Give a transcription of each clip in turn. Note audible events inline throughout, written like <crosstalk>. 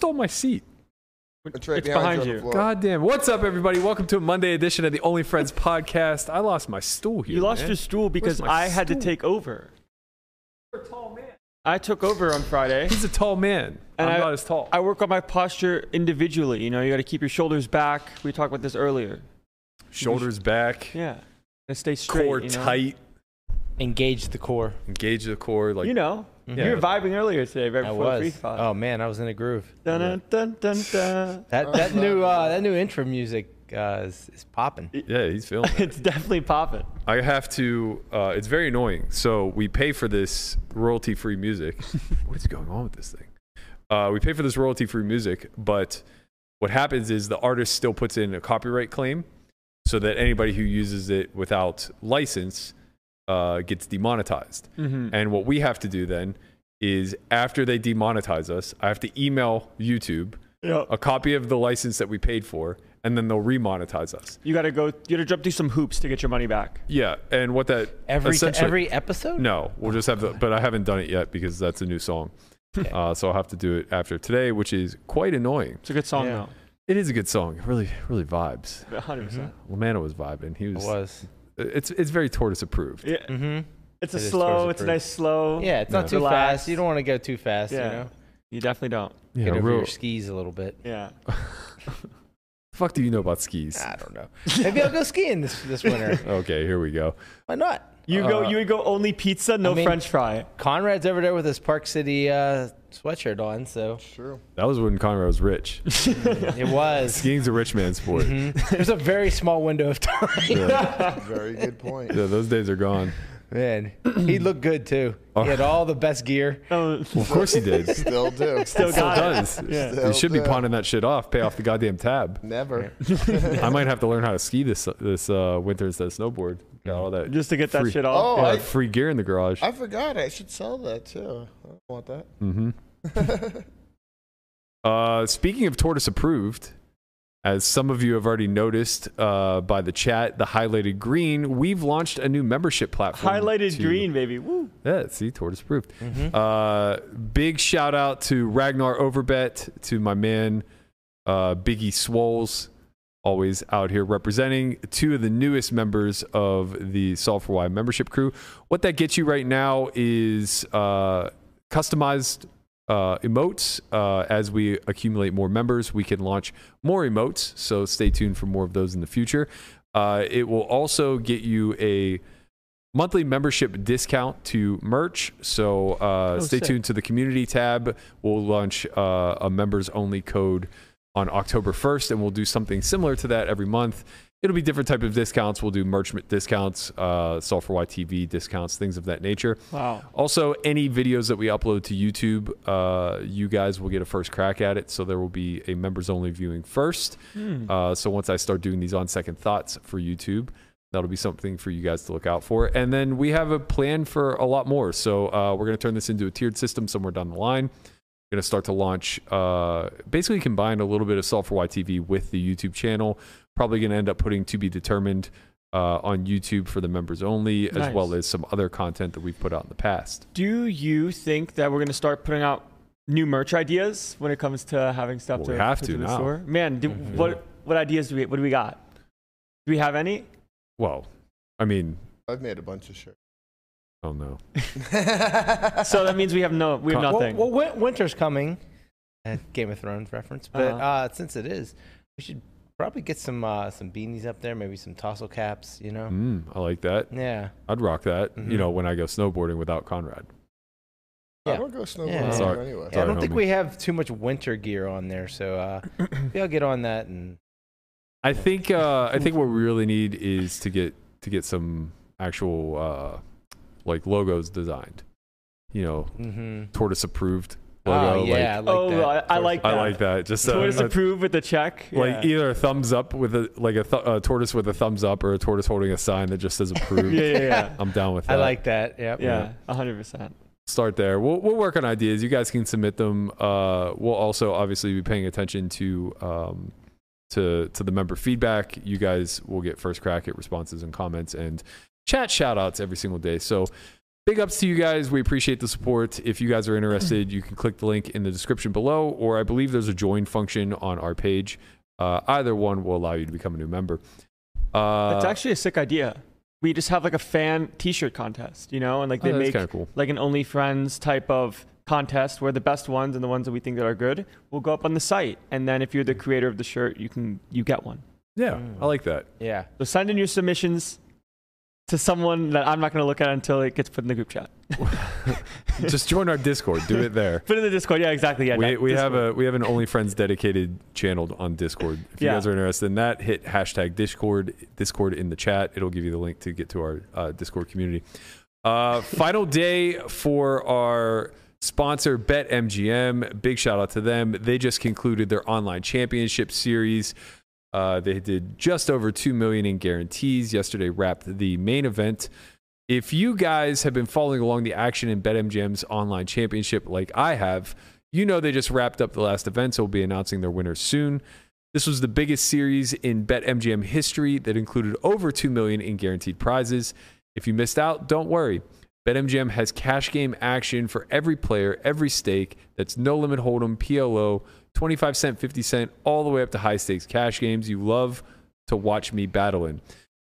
stole my seat? It's right It's behind, behind you. you. on the floor. God damn. What's up, everybody? Welcome to a Monday edition of the Only Friends <laughs> podcast. I lost my stool here. You lost man. your stool because my I had to take over. I took over on Friday. He's a tall man. And I'm I- not as tall. I work on my posture individually. You know, you got to keep your shoulders back. We talked about this earlier. Shoulders back, Yeah. And stay straight. core you know? tight, Engage the core. engage the core. Like you know, Yeah. you were vibing earlier today, right I before the free was. thought. Oh man, I was in a groove. Dun, dun, dun, dun, dun. <laughs> That that new uh, that new intro music uh, is, is popping. yeah, he's feeling <laughs> it. It's definitely popping. I have to. Uh, it's very annoying. So we pay for this royalty-free music. <laughs> what is going on with this thing? Uh, we pay for this royalty-free music, but what happens is the artist still puts in a copyright claim, so that anybody who uses it without license uh, gets demonetized. Mm-hmm. And what we have to do then is after they demonetize us, I have to email YouTube Yeah. a copy of the license that we paid for, and then they'll remonetize us. You got to go, you got to jump through some hoops to get your money back. Yeah, and what that Every every episode. no, we'll just have the. But I haven't done it yet because that's a new song. Uh, so I'll have to do it after today, which is quite annoying. It's a good song, Yeah. It is a good song. It really, really vibes. 100%. percent Lamanna was vibing. He was. was. It's it's very tortoise approved. Yeah. Mm-hmm. It's a It is slow, it's a nice slow. Yeah, it's not No. too Relax. fast. You don't want to go too fast. Yeah. You know, You definitely don't. Yeah, get over real- your skis a little bit. Yeah. <laughs> <laughs> fuck do you know about skis? I don't know. Maybe I'll go skiing this this winter. <laughs> Okay, here we go. Why not? You go, Uh, you would go only pizza, no I mean- French fry. Conrad's over there with his Park City uh, sweatshirt on, so True. That was when Conrad was rich. <laughs> it was. Skiing's a rich man's sport. Mhm. There's a very small window of time. Yeah. Very good point. Yeah, those days are gone. Man, he looked good too. Oh. He had all the best gear. Oh, Well, of course he did. Still do. Still Still got it. does. Yeah. You should be do. pawning that shit off. Pay off the goddamn tab. Never. <laughs> I might have to learn how to ski this this uh, winter instead of snowboard. Got all that just to get that Free- shit off. Oh, yeah, I- free gear in the garage. I forgot. I should sell that too. I don't want that. Mm-hmm. <laughs> uh, speaking of tortoise approved, as some of you have already noticed uh, by the chat, the highlighted green, we've launched a new membership platform. Highlighted to- green, baby. Woo. Yeah, see, tortoise approved. Mhm. Uh, big shout out to Ragnar Overbet, to my man uh, Biggie Swoles, always out here representing two of the newest members of the Solve for Why membership crew. What that gets you right now is uh, customized uh, emotes. Uh, as we accumulate more members, we can launch more emotes. So stay tuned for more of those in the future. Uh, it will also get you a monthly membership discount to merch. So uh, Oh, stay sick. tuned to the community tab. We'll launch uh, a members only code on October 1st, and we'll do something similar to that every month. It'll be different type of discounts. We'll do merch discounts, uh, Solve for YTV discounts, things of that nature. Wow. Also, any videos that we upload to YouTube, uh, you guys will get a first crack at it. So there will be a members only viewing first. Hmm. Uh, so once I start doing these on second thoughts for YouTube, that'll be something for you guys to look out for. And then we have a plan for a lot more. So uh, we're going to turn this into a tiered system somewhere down the line. Going to start to launch, uh, basically combine a little bit of Solve for YTV with the YouTube channel. Probably going to end up putting to be determined uh, on YouTube for the members only, as well as some other content that we've put out in the past. Do you think that we're going to start putting out new merch ideas when it comes to having stuff Well, to we have put to in the now. store? Man, do, Mhm. what what ideas do we what do we got? Do we have any? Well, I mean, I've made a bunch of shirts. Oh no. <laughs> So that means we have no we have Con- nothing. Well, well, winter's coming. Uh, Game of Thrones reference, but Uh-huh. uh since it is, we should probably get some uh, some beanies up there, maybe some tassel caps. You know, Mm, I like that. yeah, I'd rock that. Mhm. You know, when I go snowboarding without Conrad. I don't go snowboarding Yeah. Sorry. anyway. Yeah, I don't Sorry, think homie. we have too much winter gear on there, so uh, <clears throat> maybe I'll get on that and I think uh, I think what we really need is to get to get some actual uh, like logos designed. You know, hmm tortoise approved logo. oh yeah, I like, like oh, that. I, I like that. I like that. Just a, Tortoise a- approved with the check. like yeah. either a thumbs up with a like a, th- a tortoise with a thumbs up or a tortoise holding a sign that just says <laughs> approved. yeah, yeah, yeah. I'm down with that. I like that. Yep. Yeah, a hundred percent. start there. We'll we'll work on ideas. You guys can submit them. Uh, we'll also obviously be paying attention to um, to to the member feedback. You guys will get first crack at responses and comments and chat shout outs every single day. So big ups to you guys. We appreciate the support. If you guys are interested, you can click the link in the description below, or I believe there's a join function on our page. Uh, either one will allow you to become a new member. Uh, That's actually a sick idea. We just have like a fan T-shirt contest, you know, and like oh, they that's make cool. like an OnlyFriends type of contest where the best ones and the ones that we think that are good will go up on the site, and then if you're the creator of the shirt, you can you get one. Yeah, Mm. I like that. Yeah. So send in your submissions to someone that I'm not going to look at until it gets put in the group chat. <laughs> Just join our Discord. Do it there. <laughs> Put it in the Discord. Yeah, exactly. Yeah, we, we have a we have an Only Friends dedicated channel on Discord. If you guys are interested in that, hit hashtag Discord Discord in the chat. It'll give you the link to get to our uh, Discord community. Uh, final day for our sponsor BetMGM. Big shout out to them. They just concluded their online championship series. Uh, they did just over two million in guarantees. Yesterday wrapped the main event. If you guys have been following along the action in BetMGM's online championship like I have, you know they just wrapped up the last event, so we'll be announcing their winners soon. This was the biggest series in BetMGM history that included over 2 million in guaranteed prizes. If you missed out, don't worry. BetMGM has cash game action for every player, every stake. That's no limit hold'em, PLO, 25 cent, 50 cent, all the way up to high stakes cash games you love to watch me battle in.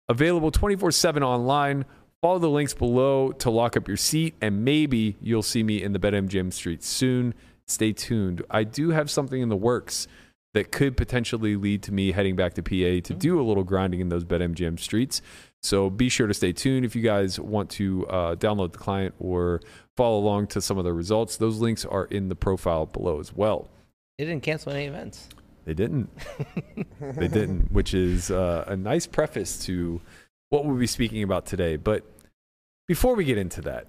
Available 24/7 online. Follow the links below to lock up your seat, and maybe you'll see me in the BetMGM streets soon. Stay tuned. I do have something in the works that could potentially lead to me heading back to PA to do a little grinding in those BetMGM streets. So be sure to stay tuned if you guys want to uh, download the client or follow along to some of the results. Those links are in the profile below as well. They didn't cancel any events. They didn't. <laughs> they didn't, which is uh, a nice preface to what we'll be speaking about today. But before we get into that,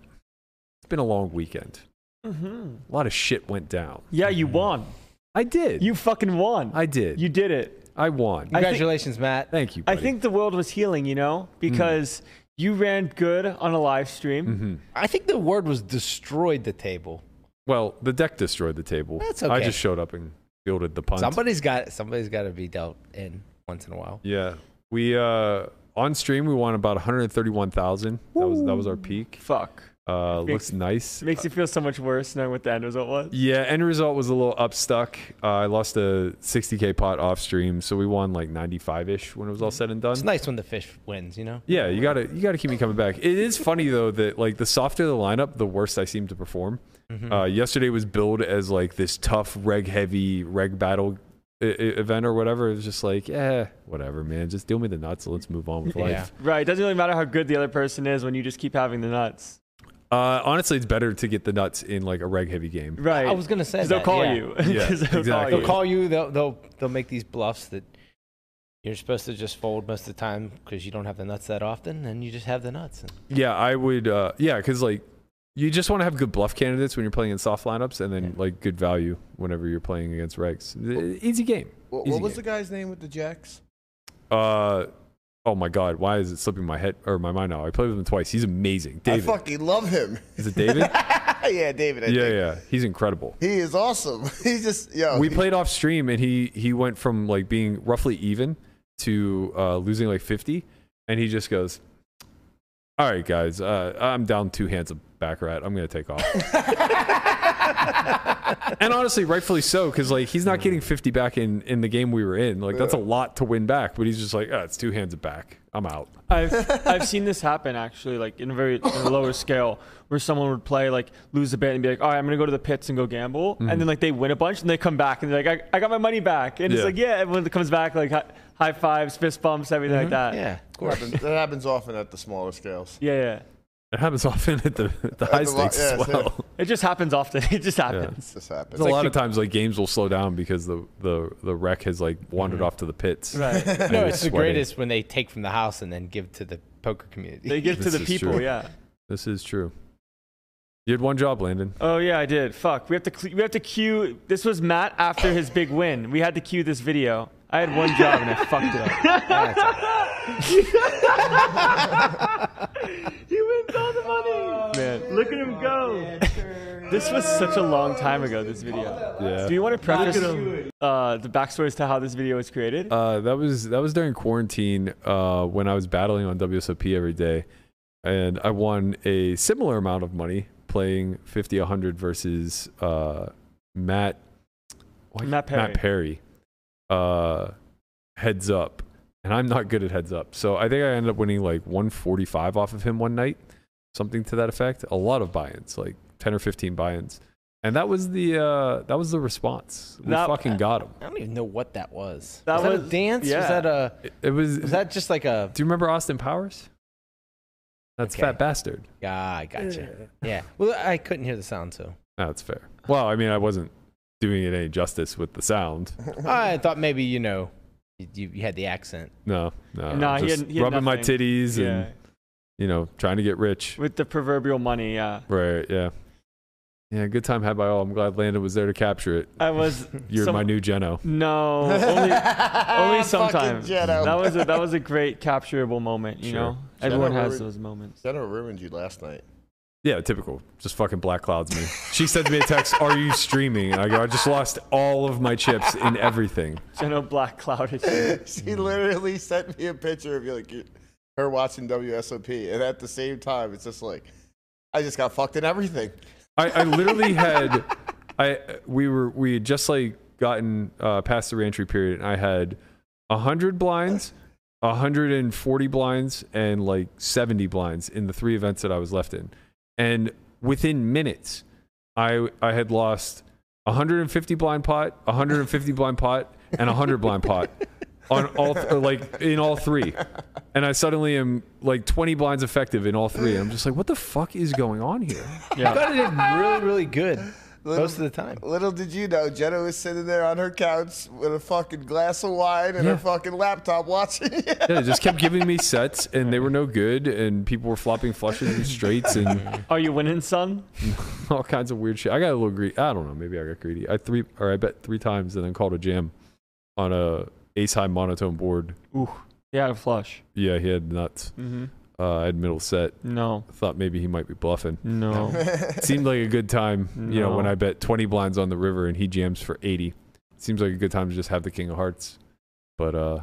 it's been a long weekend. Mhm. A lot of shit went down. Yeah, you won. I did. You fucking won. I did. you did it. I won. I think- Congratulations, Matt. Thank you. I think the world was healing, you know, because you ran good on a live stream. Mhm. I think the word was destroyed the table. Well, the deck destroyed the table. That's okay. I just showed up and fielded the punt. Somebody's got somebody's got to be dealt in once in a while. Yeah. We uh on stream we won about 131,000. That was that was our peak. Fuck. Uh Makes- looks nice. Makes you feel so much worse knowing what the end result was. Yeah, end result was a little upstuck. Uh, I lost a 60k pot off stream, so we won like 95 ish when it was all said and done. It's nice when the fish wins, you know. Yeah, you gotta you gotta keep me coming back. It is funny though that like the softer the lineup, the worse I seem to perform. Mm-hmm. Uh, yesterday was billed as like this tough reg heavy reg battle I- I- event or whatever. It was just like, eh, whatever, man. Just deal me the nuts. and Let's move on with Yeah. life. Right. It doesn't really matter how good the other person is when you just keep having the nuts. Uh, honestly, it's better to get the nuts in like a reg heavy game. Right. I was gonna say 'Cause they'll that, call yeah. you. <laughs> Yeah, 'Cause they'll exactly. Call They'll you. call you. They'll they'll they'll make these bluffs that you're supposed to just fold most of the time because you don't have the nuts that often, and you just have the nuts. And Yeah, I would. Uh, yeah, because like you just want to have good bluff candidates when you're playing in soft lineups, and then Yeah. like good value whenever you're playing against regs. Easy game. What, Easy what was game. the guy's name with the Jacks? Uh, oh my god, why is it slipping my head or my mind now? I played with him twice. He's amazing. David. I fucking love him. Is it David? <laughs> yeah, David. I yeah, think. yeah. He's incredible. He is awesome. <laughs> He's just yo. we played off stream, and he he went from like being roughly even to uh, losing like 50, and he just goes. All right, guys. Uh, I'm down two hands of baccarat. I'm gonna take off. <laughs> and honestly, rightfully so, because like he's not getting 50 back in in the game we were in. Like that's a lot to win back, but he's just like, oh, it's two hands of back. I'm out. I've I've seen this happen actually, like in a very in a lower scale, where someone would play like lose a bet and be like, all right, I'm gonna go to the pits and go gamble, and mm-hmm. then like they win a bunch and they come back and they're like, I, I got my money back, and Yeah. it's like yeah, everyone comes back like hi- high fives, fist bumps, everything like mm-hmm. that. yeah, of course. happens, that happens often at the smaller scales. yeah, yeah. It happens often at the, the high the lo- stakes yeah, as well. <laughs> It just happens often. It just happens. This happens. There's a lot the- of times like games will slow down because the the the reg has like wandered mm-hmm. off to the pits. Right. <laughs> No, is it's the greatest when they take from the house and then give to the poker community. They give to the people. true. Yeah. This is true. You had one job, Landon. Oh yeah, I did. Fuck. We have to cle we have to cue. This was Matt after his big win. We had to cue this video. I had one job and I fucked it up. <laughs> That's all right. He wins all the money. Man, look at him go. This was such a long time ago. This video. Yeah. Do you want to preface uh, the backstory as to how this video was created? Uh, that was that was during quarantine uh, when I was battling on WSOP every day, and I won a similar amount of money playing 50 100 versus uh, Matt what- Matt Perry. Matt Perry. Uh, heads up, and I'm not good at heads up, so I think I ended up winning like 145 off of him one night, something to that effect. A lot of buy-ins, like 10 or 15 buy-ins. And that was the uh, that was the response. We That- fucking got him. I don't even know what that was. That was that a was- dance? Was that a? It, it was. Was that just like a? Do you remember Austin Powers? That's Okay. Fat Bastard. Yeah, I gotcha. Yeah. Well, I couldn't hear the sound, so No, That's fair. Well, I mean, I wasn't doing it any justice with the sound. <laughs> I thought maybe you know, you, you had the accent. No, no. Nah, he just had- he had rubbing my nothing. titties yeah. and you know trying to get rich. With the proverbial money, yeah. Right? Yeah. Yeah. Good time had by all. I'm glad Landon was there to capture it. I was. <laughs> You're some- my new Geno. No, only, <laughs> only sometimes. Jeno. That was a, that was a great capturable moment. You Sure. know, everyone Jeno has ruined- those moments. Jenna ruined you last night. Yeah, typical. Just fucking black clouds me. She sends me a text, "Are you streaming?" And I go, "I just lost all of my chips in everything." <laughs> General Black Clouded. you. <laughs> she literally sent me a picture of you, like her watching WSOP, and at the same time, it's just like I just got fucked in everything. I, I literally <laughs> had I we were we had just like gotten uh, past the reentry period and I had hundred blinds, hundred and forty blinds, and like seventy blinds in the three events that I was left in. And within minutes I I had lost 150 blind pot, 150 blind pot, and 100 blind pot on all th- uh, like in all three. And I suddenly am like 20 blinds effective in all three. I'm just like, what the fuck is going on here? Yeah. I thought it did really, really good Little, most of the time. little did you know, Jenna was sitting there on her couch with a fucking glass of wine and Yeah. her fucking laptop watching it. <laughs> Yeah, they just kept giving me sets, and they were no good, and people were flopping flushes and straights, and Are you winning, son? <laughs> all kinds of weird shit. I got a little greedy. I don't know. Maybe I got greedy. I three or I bet three times, and then called a jam on a ace high monotone board. Ooh. Yeah, a flush. Yeah, he had nuts. Mm-hmm. Uh, I had middle set. No. Thought maybe he might be bluffing. No. <laughs> Seemed like a good time, you know, when I bet 20 blinds on the river and he jams for 80. Seems like a good time to just have the king of hearts. But uh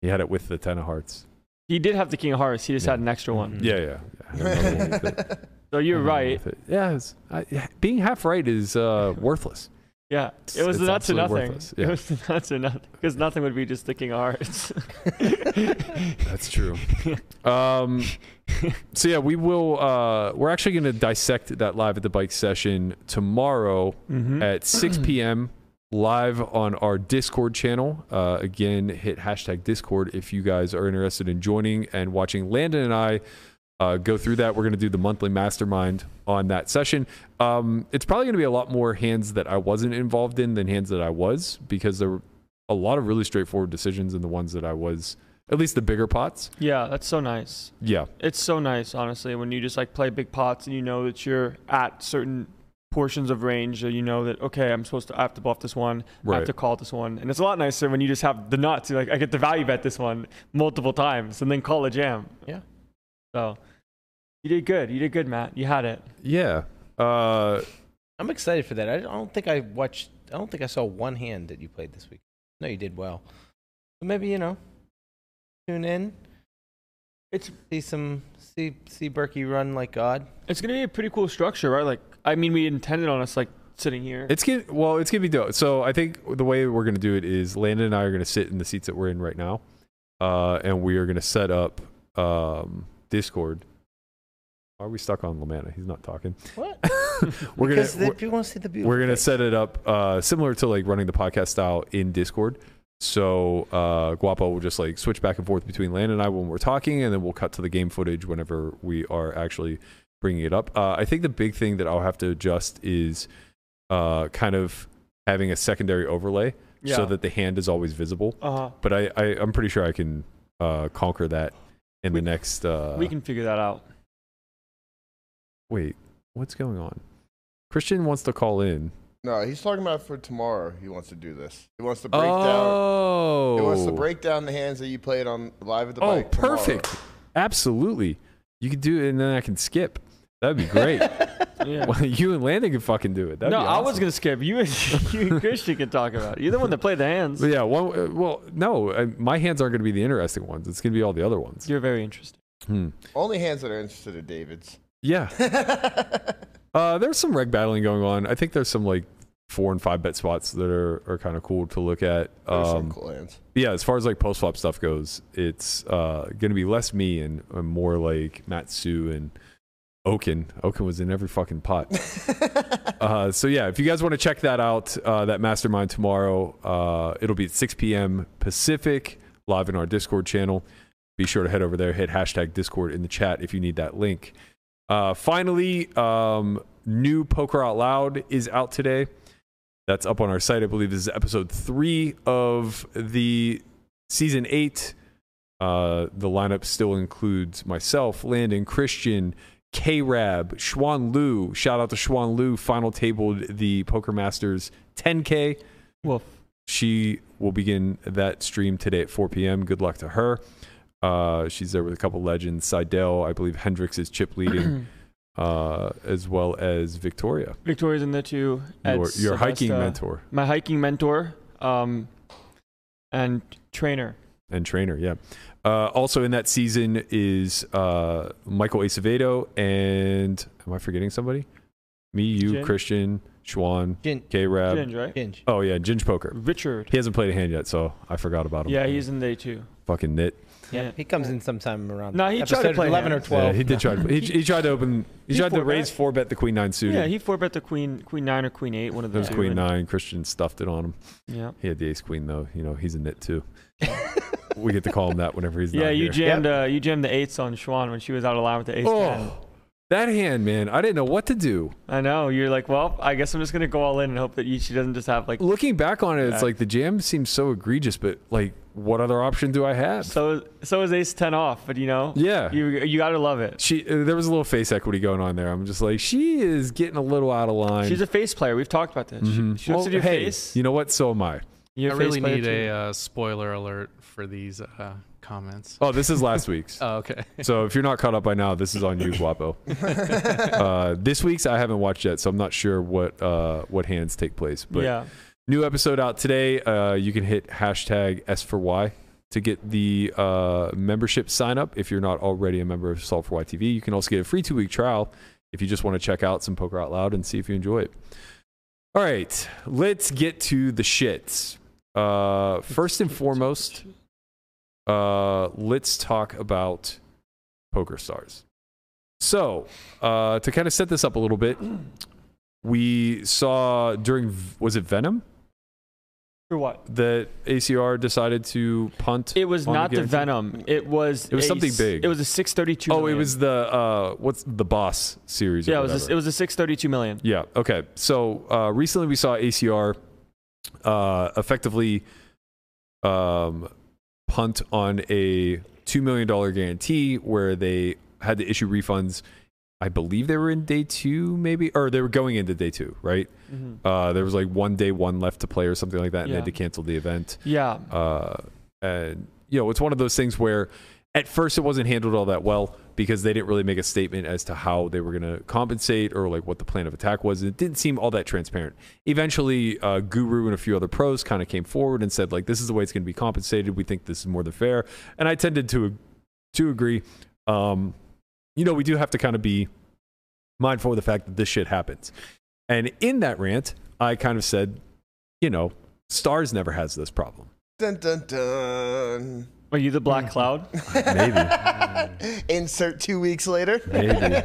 he had it with the 10 of hearts. he did have the King of Hearts. He just Yeah. had an extra one. Mhm. Yeah, yeah. yeah. I had another one with it. So you're Another one right. with it. Yeah, it's, I, yeah, being half right is uh, worthless. Yeah. It's- It was it's the nuts or nothing. worthless. It was the nuts or nothing. Because nothing would be just the King. <laughs> That's true. <laughs> Um, so yeah, we will. Uh, we're actually going to dissect that live at the bike session tomorrow mm-hmm. at 6 <clears throat> p.m. live on our Discord channel. Uh, again, hit hashtag Discord if you guys are interested in joining and watching Landon and I uh, go through that. We're going to do the monthly mastermind on that session. Um, it's probably going to be a lot more hands that I wasn't involved in than hands that I was because there were a lot of really straightforward decisions in the ones that I was, at least the bigger pots. Yeah, that's so nice. Yeah. It's so nice, honestly, when you just like play big pots and you know that you're at certain portions of range, or you know that okay, I'm supposed to I have to bluff this one, I have to call this one, and it's a lot nicer when you just have the nuts. You're like, I get the value bet this one multiple times, and then call a jam. Yeah. So you did good. You did good, Matt. You had it. Yeah. Uh, I'm excited for that. I don't think I watched. I don't think I saw one hand that you played this week. No, you did well. But maybe you know, tune in. It's See some. See see Berkey run like God. it's gonna be a pretty cool structure, right? Like, I mean, we intended on us like sitting here. It's gonna well, it's gonna be dope. So I think the way we're gonna do it is Landon and I are gonna sit in the seats that we're in right now, uh, and we are gonna set up um, Discord. Are we stuck on Lamanna? He's not talking. What? <laughs> we're gonna because we're, if you want to see the beautiful. we're gonna set it up uh, similar to like running the podcast style in Discord. So uh, Guapo will just like switch back and forth between Landon and I when we're talking, and then we'll cut to the game footage whenever we are actually bringing it up. Uh, I think the big thing that I'll have to adjust is uh, kind of having a secondary overlay yeah. so that the hand is always visible. uh, But I, I I'm pretty sure I can uh, conquer that in We- the next. Uh, we can figure that out. Wait. What's going on? Christian wants to call in. No, he's talking about for tomorrow. He wants to do this. He wants to break down. oh, He wants to break down the hands that you played on live at the Oh, bike. tomorrow. perfect. Absolutely. You could do it, and then I can skip. That'd be great. <laughs> Yeah. well, you and Landon can fucking do it. That'd no, be I was gonna skip. You and <laughs> you and Christian can talk about it. You're the one that played the hands. But yeah. One, uh, well, no, uh, my hands aren't going to be the interesting ones. It's going to be all the other ones. You're very interesting. Hmm. Only hands that are interested are David's. Yeah. <laughs> Uh, there's some reg battling going on. I think there's some like four and five bet spots that are, are kind of cool to look at. Um, cool hands. yeah, as far as like post flop stuff goes, it's uh, going to be less me and, and more like Matsu and Oaken. Oaken was in every fucking pot. <laughs> uh, so yeah, if you guys want to check that out, uh, that mastermind tomorrow, uh, it'll be at 6 p.m. Pacific, live in our Discord channel. Be sure to head over there, hit hashtag Discord in the chat if you need that link. Uh, finally, um, new Poker Out Loud is out today. That's up on our site. I believe this is episode three of the season eight. Uh, the lineup still includes myself, Landon, Christian, K Rab, Xuan Liu. Shout out to Xuan Liu. Final tabled the Poker Masters 10K. Well, She will begin that stream today at 4 p.m. Good luck to her. Uh, she's there with a couple legends. Seidel, I believe Hendricks is chip leading, <clears throat> uh, as well as Victoria, Victoria's in there too. your, Ed your hiking mentor My hiking mentor, um, and trainer. and trainer. Yeah. Uh, also in that season is uh, Michael Acevedo and am I forgetting somebody? Me, you, Jin. Christian, Xuan, K Rab. Ginge, right? Ginge. Oh yeah, Ginge Poker. Richard. He hasn't played a hand yet, so I forgot about him. Yeah, he's in there too. fucking nit. Yeah, Yeah. he comes in sometime around. No, he tried to play eleven hands. or twelve. Yeah, he did try. To, <laughs> he, he tried to open. He, He tried to four-bet. raise four bet the queen nine suited. Yeah, he four bet the queen, queen nine or queen eight, one of those. the was queen nine. Christian stuffed it on him. Yeah. He had the ace queen though. You know he's a nit too. we get to call him that whenever he's Yeah, not you here. jammed. Uh, you jammed the eights on Xuan when she was out of line with the ace ten. Oh, that hand, man! I didn't know what to do. I know. You're like, well, I guess I'm just gonna go all in and hope that you, she doesn't just have like. Looking back on it, it's like the jam seems so egregious, but like, what other option do I have? So so is ace ten off, but you know, yeah, you you gotta love it. she. Uh, there was a little face equity going on there. I'm just like, she is getting a little out of line. She's a face player. We've talked about this. Mhm. She, she wants Well, to do hey, face. You know what? So am I. You're I a really need too. a uh, spoiler alert for these uh, comments. Oh, this is last week's. <laughs> Oh, okay. <laughs> So if you're not caught up by now, this is on you, <laughs> Guapo. uh, this week's I haven't watched yet, so I'm not sure what uh, what hands take place. But yeah. New episode out today. Uh, you can hit hashtag S for Y to get the uh, membership sign up if you're not already a member of Solve for TV. You can also get a free two week trial if you just want to check out some Poker Out Loud and see if you enjoy it. All right, let's get to the shits. Uh, first and foremost, uh, let's talk about Poker Stars. So, uh, to kind of set this up a little bit, we saw during was it Venom For what? that ACR decided to punt. It was on not the guarantee? Venom. It was. It was a something s- big. It was a six thirty two. Oh, it was the uh, what's the Boss series? or Yeah, it was. whatever. A, it was a six thirty two million. Yeah. Okay. So uh, recently we saw ACR uh, effectively um, punt on a two million dollar guarantee where they had to issue refunds. I believe they were in day two, maybe, or they were going into day two, right? Mhm. Uh, there was like one day one left to play or something like that, and they had to cancel the event. Yeah. Uh, and you know, it's one of those things where at first it wasn't handled all that well because they didn't really make a statement as to how they were going to compensate or like what the plan of attack was. It didn't seem all that transparent. Eventually, uh, Guru and a few other pros kind of came forward and said like, "This is the way it's going to be compensated. We think this is more than fair." And I tended to to agree. Um, you know, we do have to kind of be mindful of the fact that this shit happens. And in that rant, I kind of said, you know, Stars never has this problem. Dun dun dun. Are you the Black Cloud? Maybe. <laughs> Insert two weeks later. Maybe.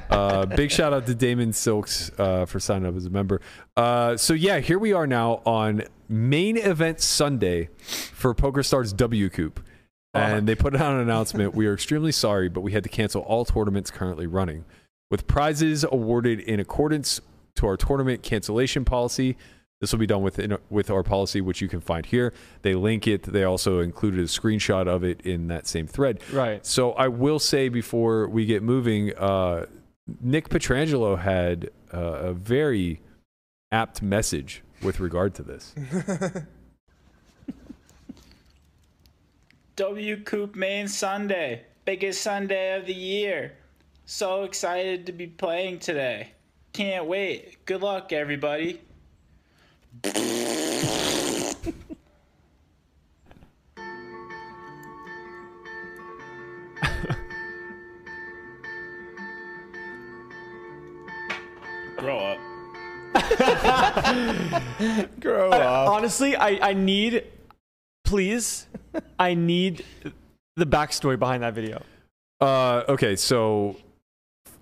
<laughs> Uh, big shout out to Damon Silks uh, for signing up as a member. Uh, so yeah, here we are now on main event Sunday for PokerStars WCOOP, and they put out an announcement. We are extremely sorry, but we had to cancel all tournaments currently running, with prizes awarded in accordance to our tournament cancellation policy. This will be done within with our policy, which you can find here. They link it. They also included a screenshot of it in that same thread. right. So I will say before we get moving, uh, Nick Petrangelo had uh, a very apt message with regard to this. <laughs> WCOOP Main Sunday, biggest Sunday of the year. So excited to be playing today. Can't wait. Good luck, everybody. Grow up. <laughs> Grow I- up. honestly, I, I need, please, I need the backstory behind that video. Uh, okay, so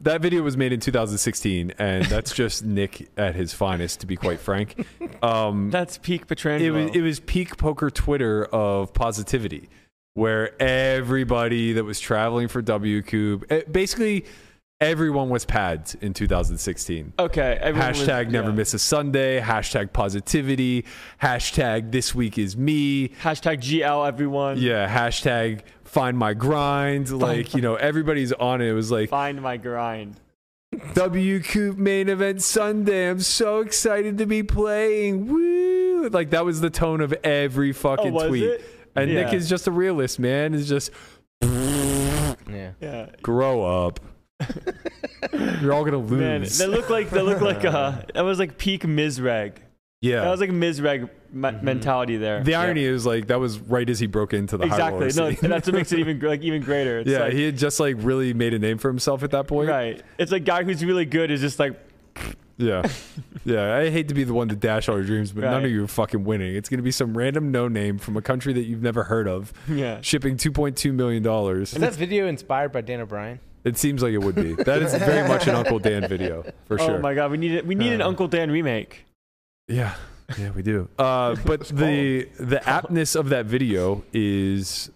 that video was made in 2016, and that's <laughs> just Nick at his finest, to be quite frank. Um, That's peak Petrangelo. it was it was peak poker Twitter of positivity, where everybody that was traveling for WCOOP, eh, basically everyone was pads in 2016. okay. everyone was- Hashtag never yeah. miss a Sunday. Hashtag positivity. Hashtag this week is me. Hashtag GL everyone. Yeah. Hashtag find my grind. Like you know everybody's on it. It was like Find my grind. WCOOP main event Sunday. I'm so excited to be playing. Woo! Like that was the tone of every fucking Oh, was tweet. it? And Nick is just a realist, man. Is just yeah. Yeah. grow up. You're all gonna lose. Man, lose. they look like they look like uh <laughs> that was like peak Mizreg. yeah. That was like Mizreg me- Mhm. mentality there. the irony is like that was right as he broke into the high exactly. roller No, scene. and that's what makes it even <laughs> like even greater. It's yeah, like, he had just like really made a name for himself at that point. right. It's like guy who's really good is just like Yeah. Yeah. I hate to be the one to dash all your dreams, but none of you are fucking winning. It's going to be some random no name from a country that you've never heard of yeah. shipping $2.2 million. Is that video inspired by Dan O'Brien? It seems like it would be. That is very much an Uncle Dan video, for sure. oh my god, we need it. We need an Uh, Uncle Dan remake. Yeah. Yeah, we do. Uh, but the the aptness of that video is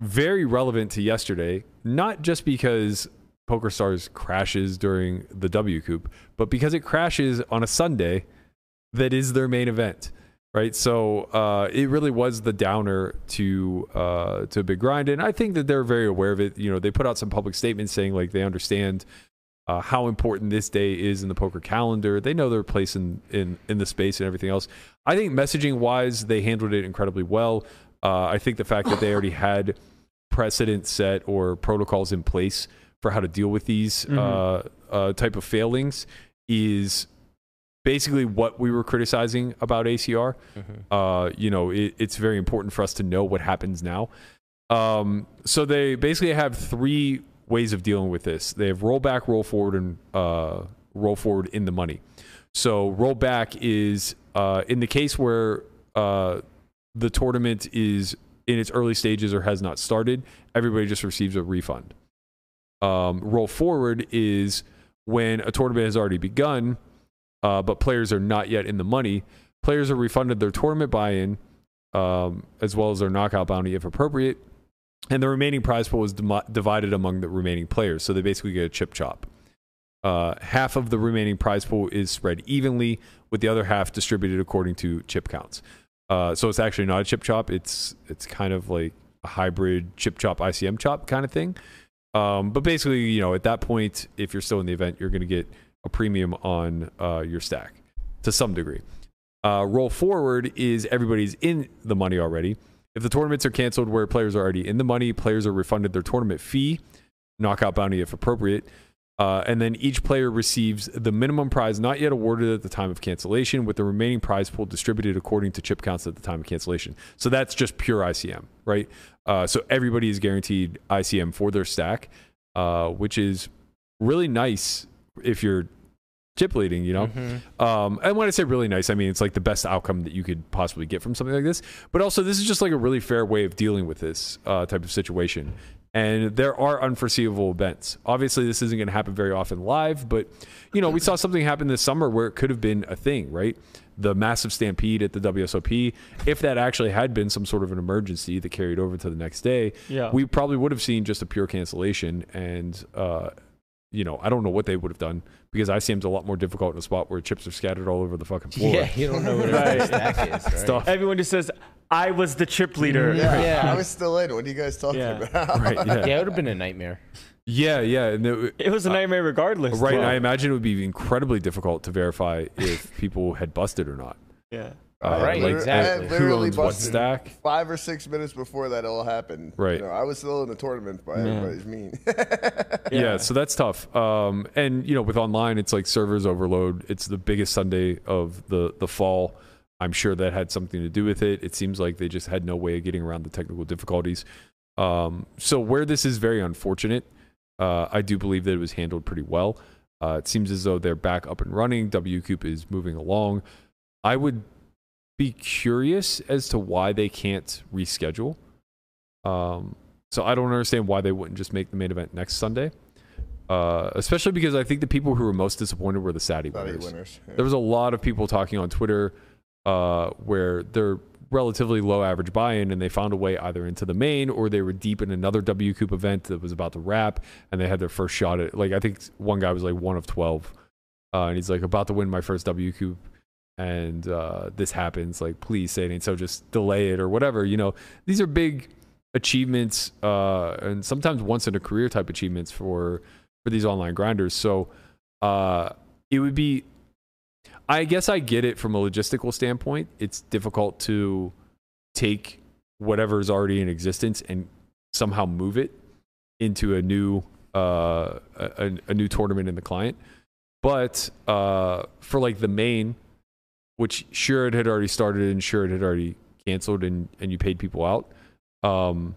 very relevant to yesterday, not just because Poker Stars crashes during the WCOOP, but because it crashes on a Sunday that is their main event. Right, so uh, it really was the downer to uh, to Big Grind, and I think that they're very aware of it. You know, they put out some public statements saying like they understand uh, how important this day is in the poker calendar. They know their place in, in, in the space and everything else. I think messaging wise, they handled it incredibly well. Uh, I think the fact that they already had precedent set or protocols in place for how to deal with these Mhm. uh, uh, type of failings is basically what we were criticizing about ACR. Uh, you know, it, it's very important for us to know what happens now. Um, so they basically have three ways of dealing with this. They have roll back, roll forward, and uh, roll forward in the money. So roll back is uh, in the case where uh, the tournament is in its early stages or has not started, everybody just receives a refund. Um, roll forward is when a tournament has already begun, uh, but players are not yet in the money. Players are refunded their tournament buy-in um, as well as their knockout bounty if appropriate, and the remaining prize pool is dim- divided among the remaining players. So they basically get a chip chop. Uh, half of the remaining prize pool is spread evenly, with the other half distributed according to chip counts. Uh, so it's actually not a chip chop. It's it's kind of like a hybrid chip chop ICM chop kind of thing. Um, but basically, you know, at that point, if you're still in the event, you're going to get a premium on uh, your stack to some degree. Uh, roll forward is everybody's in the money already. If the tournaments are canceled where players are already in the money, players are refunded their tournament fee, knockout bounty if appropriate. Uh, and then each player receives the minimum prize not yet awarded at the time of cancellation, with the remaining prize pool distributed according to chip counts at the time of cancellation. So that's just pure ICM, right? Uh, so everybody is guaranteed ICM for their stack, uh, which is really nice if you're chip leading, you know? Mhm. Um, and when I say really nice, I mean it's like the best outcome that you could possibly get from something like this. But also, this is just like a really fair way of dealing with this uh, type of situation. And there are unforeseeable events. Obviously, this isn't going to happen very often live, but you know, we saw something happen this summer where it could have been a thing, right? The massive stampede at the WSOP. If that actually had been some sort of an emergency that carried over to the next day, Yeah. we probably would have seen just a pure cancellation. And uh, you know, I don't know what they would have done because ICM's a lot more difficult in a spot where chips are scattered all over the fucking <laughs> floor. Yeah, you don't know what <laughs> Right. a stack is. Right? Stuff. Everyone just says I was the chip leader. Yeah, <laughs> Yeah. I was still in. What are you guys talking Yeah. about? Right. Yeah. Yeah, it would have been a nightmare. Yeah. Yeah. And it- It was a nightmare regardless. right. too. I imagine it would be incredibly difficult to verify if people had busted or not. Yeah. Uh, Right, like, exactly. Who literally owns what stack? Five or six minutes before that all happened. Right. You know, I was still in the tournament, but Yeah. everybody's mean. <laughs> Yeah. so that's tough. Um, and you know, with online, it's like servers overload. It's the biggest Sunday of the the fall. I'm sure that had something to do with it. It seems like they just had no way of getting around the technical difficulties. Um, so where this is very unfortunate, uh, I do believe that it was handled pretty well. Uh, it seems as though they're back up and running. WCoop is moving along. I would be curious as to why they can't reschedule. Um, so I don't understand why they wouldn't just make the main event next Sunday. Uh, especially because I think the people who were most disappointed were the satty satty winners. winners. Yeah. There was a lot of people talking on Twitter uh, where they're relatively low average buy-in and they found a way either into the main or they were deep in another WCOOP event that was about to wrap and they had their first shot at like I think one guy was like one of 12 uh, and he's like about to win my first WCOOP and uh, this happens like please say it so just delay it or whatever you know these are big achievements uh, and sometimes once in a career type achievements for for these online grinders so uh, it would be I guess I get it from a logistical standpoint. It's difficult to take whatever is already in existence and somehow move it into a new uh, a, a new tournament in the client. But uh, for like the main, which sure it had already started and sure it had already canceled and, and you paid people out, um,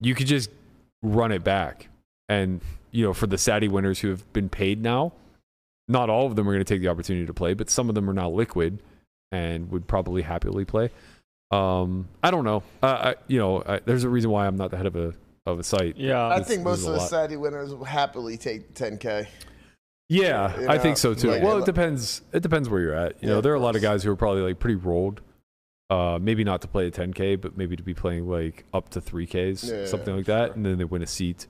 you could just run it back. And you know, for the satty winners who have been paid now, not all of them are going to take the opportunity to play, but some of them are now liquid and would probably happily play. Um, I don't know. Uh, I, you know, I, there's a reason why I'm not the head of a of a site. Yeah. I this- think most of the lot. satty winners will happily take 10k. Yeah, You I think so too. like- well, it depends. It depends where you're at. You Yeah, know, there are a lot of guys who are probably like pretty rolled. Uh, maybe not to play a 10k, but maybe to be playing like up to 3ks, Yeah, something like sure. that, and then they win a seat.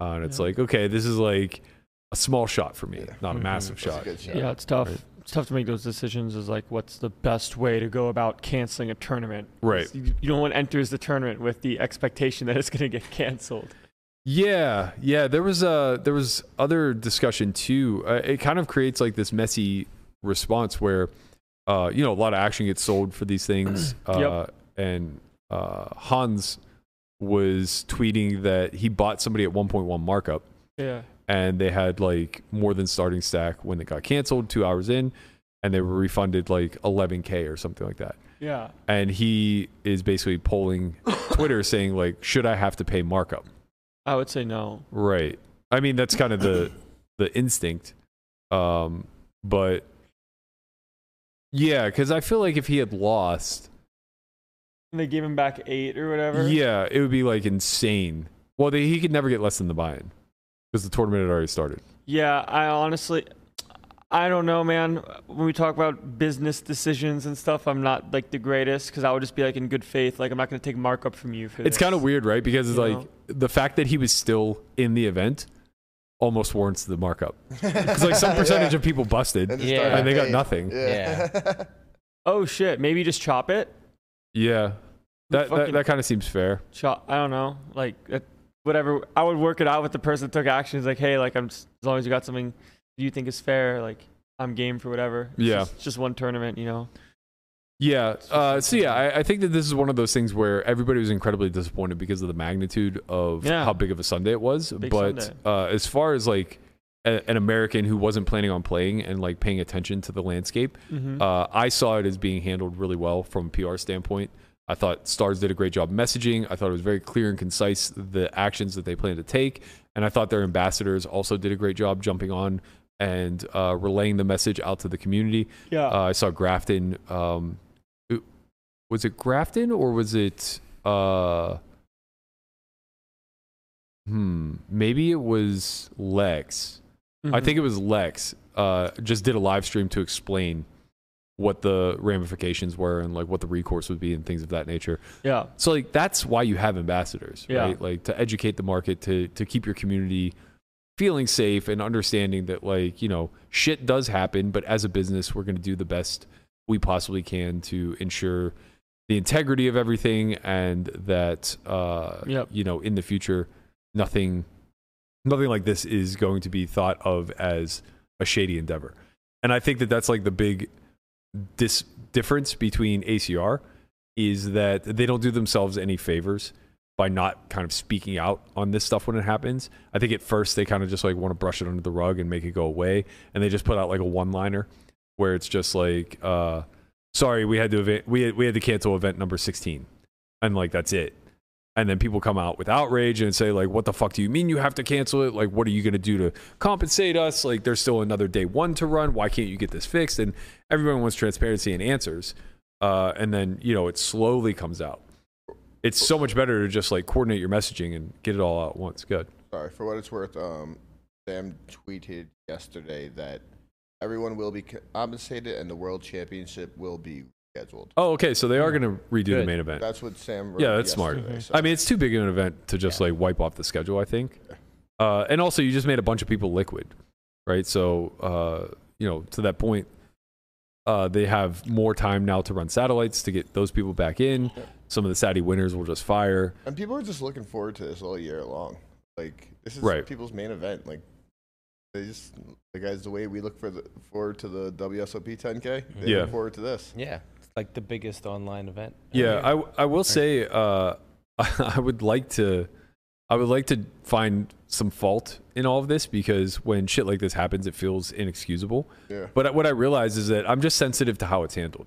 Uh, and it's Yeah. like, okay, this is like a small shot for me, Yeah. not a Mhm. massive That's a shot. Yeah, it's tough. Right. It's tough to make those decisions. Is like, what's the best way to go about canceling a tournament? Right. You, you know, one enters the tournament with the expectation that it's going to get canceled. Yeah, yeah. There was uh there was other discussion too. Uh, it kind of creates like this messy response where, uh, you know, a lot of action gets sold for these things. <clears throat> Uh, Yep. And uh, Hans was tweeting that he bought somebody at 1.1 markup, Yeah. and they had like more than starting stack when it got canceled two hours in, and they were refunded like 11k or something like that. Yeah. And he is basically polling Twitter saying like, should I have to pay markup? I would say no. Right. I mean, that's kind of the <coughs> the instinct. Um, but yeah, because I feel like if he had lost, And they gave him back eight or whatever. yeah, it would be like insane. Well, they, he could never get less than the buy-in because the tournament had already started. Yeah, I honestly, I don't know, man. When we talk about business decisions and stuff, I'm not like the greatest because I would just be like in good faith. Like I'm not going to take markup from you for It's kind of weird, right? Because it's You like know? the fact that he was still in the event almost warrants the markup. Because like some <laughs> percentage Yeah. of people busted, And, Yeah. and they got nothing. Yeah. <laughs> Oh shit! Maybe just chop it. Yeah, that that, that kind of seems fair. Chop. I don't know. Like uh, whatever. I would work it out with the person that took action. It's like, hey, like I'm s- as long as you got something you think is fair, like I'm game for whatever. It's Yeah. just, it's just one tournament, you know. Yeah. Uh, so yeah, I, I think that this is one of those things where everybody was incredibly disappointed because of the magnitude of Yeah. how big of a Sunday it was. Big but uh, as far as like a, an American who wasn't planning on playing and like paying attention to the landscape, Mm-hmm. uh, I saw it as being handled really well from a PR standpoint. I thought Stars did a great job messaging. I thought it was very clear and concise the actions that they plan to take, and I thought their ambassadors also did a great job jumping on and uh, relaying the message out to the community. yeah. Uh, I saw Grafton. Um, was it Grafton or was it? Uh, hmm. Maybe it was Lex. I Mhm. think it was Lex. Uh, just did a live stream to explain what the ramifications were and like what the recourse would be and things of that nature. Yeah. So like that's why you have ambassadors, Yeah. right? Like to educate the market, to to keep your community feeling safe and understanding that like you know shit does happen, but as a business, we're going to do the best we possibly can to ensure the integrity of everything, and that uh, Yep. you know in the future nothing nothing like this is going to be thought of as a shady endeavor. And I think that that's like the big dis- difference between ACR is that they don't do themselves any favors by not kind of speaking out on this stuff when it happens. I think at first they kind of just like want to brush it under the rug and make it go away, and they just put out like a one-liner where it's just like, uh, "Sorry, we had to event- we had, we had to cancel event number 16," and like that's it. And then people come out with outrage and say like, "What the fuck do you mean you have to cancel it? Like, what are you going to do to compensate us? Like, there's still another day one to run. Why can't you get this fixed?" And everyone wants transparency and answers. Uh, and then you know it slowly comes out. It's so much better to just like coordinate your messaging and get it all out once. Good. Sorry, for what it's worth, um, Sam tweeted yesterday that everyone will be compensated and the world championship will be scheduled. Oh, okay. So they are going to redo the main event. That's what Sam wrote Yeah, that's smart. yesterday, so- I mean, it's too big of an event to just like wipe off the schedule. I think. Uh, and also, you just made a bunch of people liquid, right? So, uh, you know, to that point, uh, they have more time now to run satellites to get those people back in. Some of the satty winners will just fire. and people are just looking forward to this all year long. Like this is Right. people's main event. Like they just the guys the way we look for the forward to the WSOP 10K. They Yeah. look forward to this. Yeah, it's like the biggest online event. Yeah, I I will say uh, <laughs> I would like to I would like to find some fault in all of this because when shit like this happens, it feels inexcusable. Yeah. But what I realize is that I'm just sensitive to how it's handled.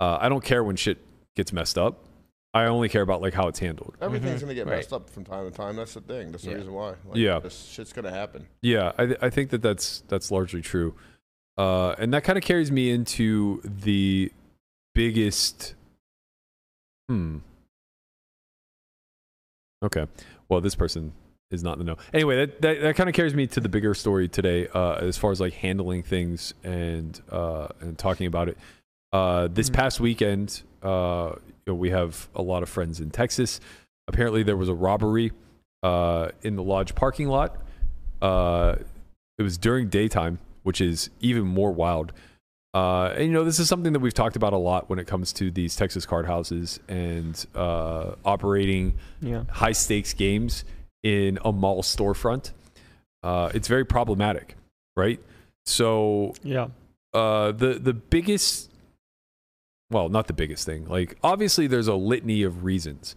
Uh, I don't care when shit gets messed up. I only care about like how it's handled. Everything's Mhm. gonna get Right. messed up from time to time. That's the thing. That's the Yeah. reason why. Like, Yeah. This shit's gonna happen. Yeah, I, th- I think that that's that's largely true, uh, and that kind of carries me into the biggest. Hmm. Okay, well, this person is not in the know. Anyway, that that, that kind of carries me to the bigger story today, uh, as far as like handling things and uh, and talking about it. Uh, this Mhm. past weekend, uh, you know, we have a lot of friends in Texas. Apparently, there was a robbery uh, in the lodge parking lot. Uh, it was during daytime, which is even more wild. Uh, and you know, this is something that we've talked about a lot when it comes to these Texas card houses and uh, operating Yeah. high stakes games in a mall storefront. Uh, it's very problematic, right? So Yeah. uh, the the biggest, well, not the biggest thing. Like obviously, there's a litany of reasons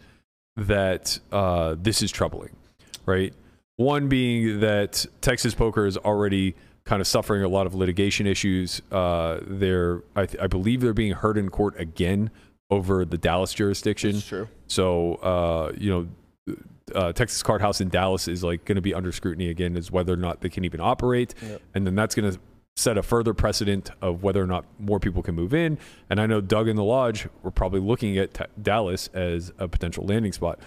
that uh, this is troubling, right? One being that Texas poker is already kind of suffering a lot of litigation issues. Uh, they're, I, th- I believe, they're being heard in court again over the Dallas jurisdiction. It's true. So, uh, you know, uh, Texas Card House in Dallas is like going to be under scrutiny again as whether or not they can even operate, Yep. and then that's going to set a further precedent of whether or not more people can move in. And I know Doug and the Lodge were probably looking at Ta Dallas as a potential landing spot.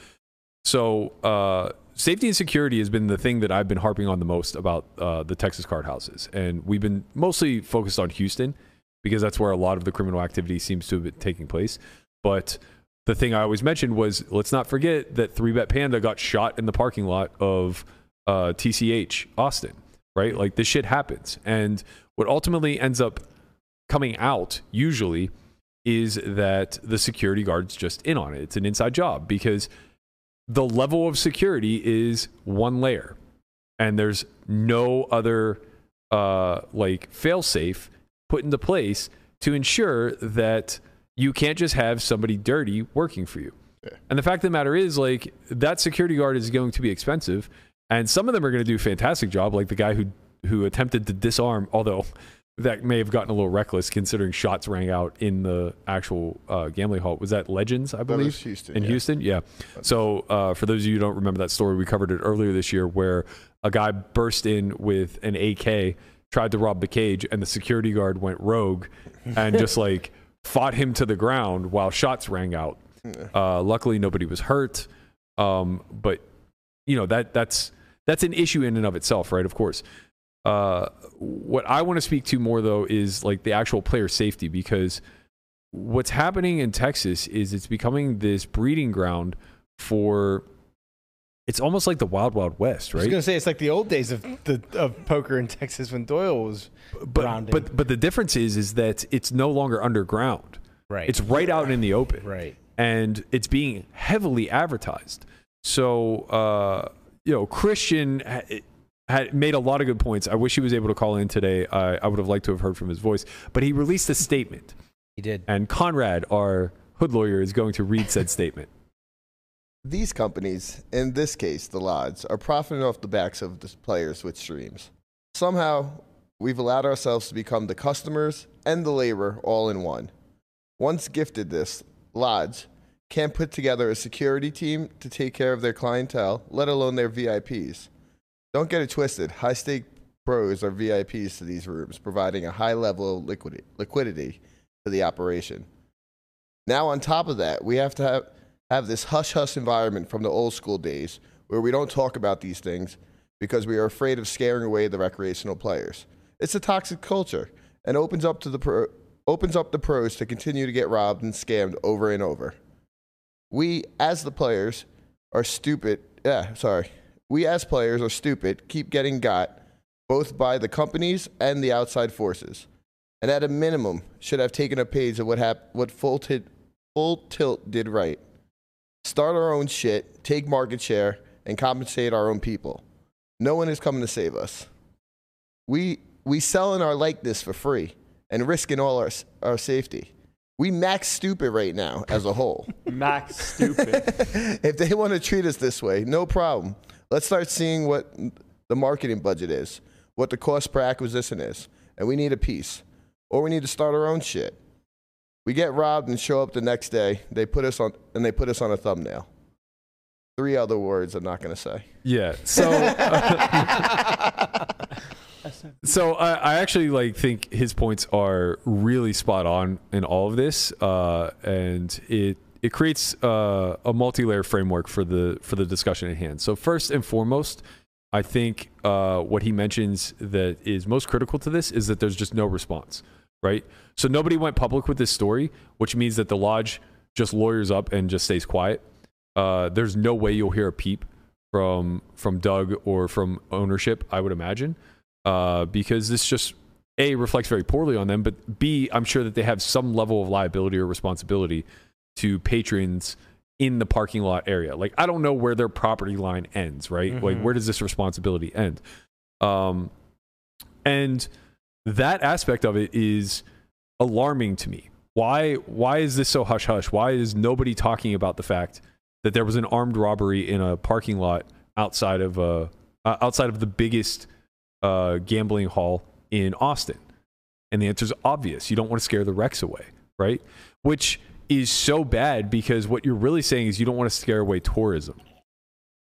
So, uh, safety and security has been the thing that I've been harping on the most about uh, the Texas card houses, and we've been mostly focused on Houston because that's where a lot of the criminal activity seems to have been taking place. But the thing I always mentioned was let's not forget that Three Bet Panda got shot in the parking lot of uh, TCH Austin, right? Like this shit happens, and what ultimately ends up coming out usually is that the security guard's just in on it. It's an inside job because the level of security is one layer, and there's no other uh, like failsafe put into place to ensure that you can't just have somebody dirty working for you. Yeah. And the fact of the matter is, like that security guard is going to be expensive, and some of them are going to do a fantastic job, like the guy who who attempted to disarm, although that may have gotten a little reckless considering shots rang out in the actual uh, gambling hall. Was that Legends, I believe? was Houston. in yeah. Houston. Yeah. So uh, for those of you who don't remember that story, we covered it earlier this year, where a guy burst in with an AK, tried to rob the cage, and the security guard went rogue and just <laughs> like fought him to the ground while shots rang out. Uh, luckily, nobody was hurt. Um, but you know that that's that's an issue in and of itself, right? Of course. Uh, what I want to speak to more though is like the actual player safety because what's happening in Texas is it's becoming this breeding ground for it's almost like the wild wild west, right? I was right? gonna say it's like the old days of the of poker in Texas when Doyle was But grounding. but but the difference is is that it's no longer underground, Right. It's right out in the open right. and it's being heavily advertised. So, uh, you know, Christian ha- had made a lot of good points. I wish he was able to call in today. I, I would have liked to have heard from his voice, but he released a statement, He did. and Conrad, our hood lawyer, is going to read said statement. These companies, in this case the Lodge, are profiting off the backs of the players with streams. Somehow, we've allowed ourselves to become the customers and the labor all in one. Once gifted this, Lodge can't put together a security team to take care of their clientele, let alone their VIPs. Don't get it twisted. High stake pros are VIPs to these rooms, providing a high level of liquidity, liquidity to the operation. Now, on top of that, we have to have, have this hush hush environment from the old school days where we don't talk about these things because we are afraid of scaring away the recreational players. It's a toxic culture and opens up to the pro, opens up the pros to continue to get robbed and scammed over and over. We, as the players, are stupid. Yeah, sorry. We, as players, are stupid, keep getting got both by the companies and the outside forces. And at a minimum, should have taken a page of what, hap- what full, tit- full Tilt did right. Start our own shit, take market share, and compensate our own people. No one is coming to save us. We, we selling our likeness for free and risking all our, our safety. We max stupid right now as a whole. <laughs> Max stupid. <laughs> if they want to treat us this way, no problem. Let's start seeing what the marketing budget is, what the cost per acquisition is, and we need a piece. Or we need to start our own shit. We get robbed and show up the next day. They put us on and they put us on a thumbnail. Three other words I'm not going to say. Yeah. So, <laughs> so I, I actually like think his points are really spot on in all of this, uh, and it it creates uh, a multi-layer framework for the for the discussion at hand. So first and foremost, I think uh, what he mentions that is most critical to this is that there's just no response, right? So nobody went public with this story, which means that the lodge just lawyers up and just stays quiet. Uh, there's no way you'll hear a peep from from Doug or from ownership, I would imagine, uh, because this just a reflects very poorly on them, but b I'm sure that they have some level of liability or responsibility to patrons in the parking lot area. Like I don't know where their property line ends, right? Like Mhm. where does this responsibility end? Um, and that aspect of it is alarming to me. Why why is this so hush hush? Why is nobody talking about the fact that there was an armed robbery in a parking lot outside of uh, uh, outside of the biggest uh, gambling hall in Austin? And the answer is obvious. You don't want to scare the recs away, right? Which is so bad because what you're really saying is you don't want to scare away tourism.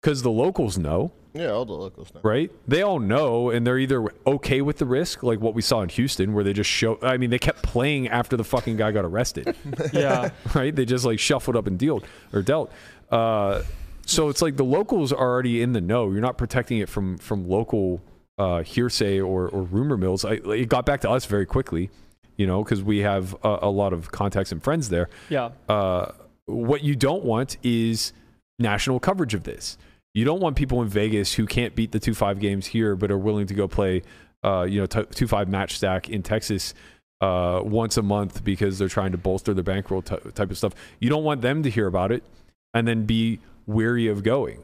Because the locals know, Yeah, all the locals know. right? They all know, and they're either okay with the risk, like what we saw in Houston, where they just show. I mean, they kept playing after the fucking guy got arrested, <laughs> yeah. <laughs> right? They just like shuffled up and dealt or dealt. Uh, so it's like the locals are already in the know. You're not protecting it from from local uh, hearsay or, or rumor mills. I, it got back to us very quickly, you know, because we have a, a lot of contacts and friends there Yeah. uh, what you don't want is national coverage of this. You don't want people in Vegas who can't beat the two five games here, but are willing to go play, uh, you know, t- two five match stack in Texas uh, once a month because they're trying to bolster their bankroll t- type of stuff. You don't want them to hear about it and then be weary of going.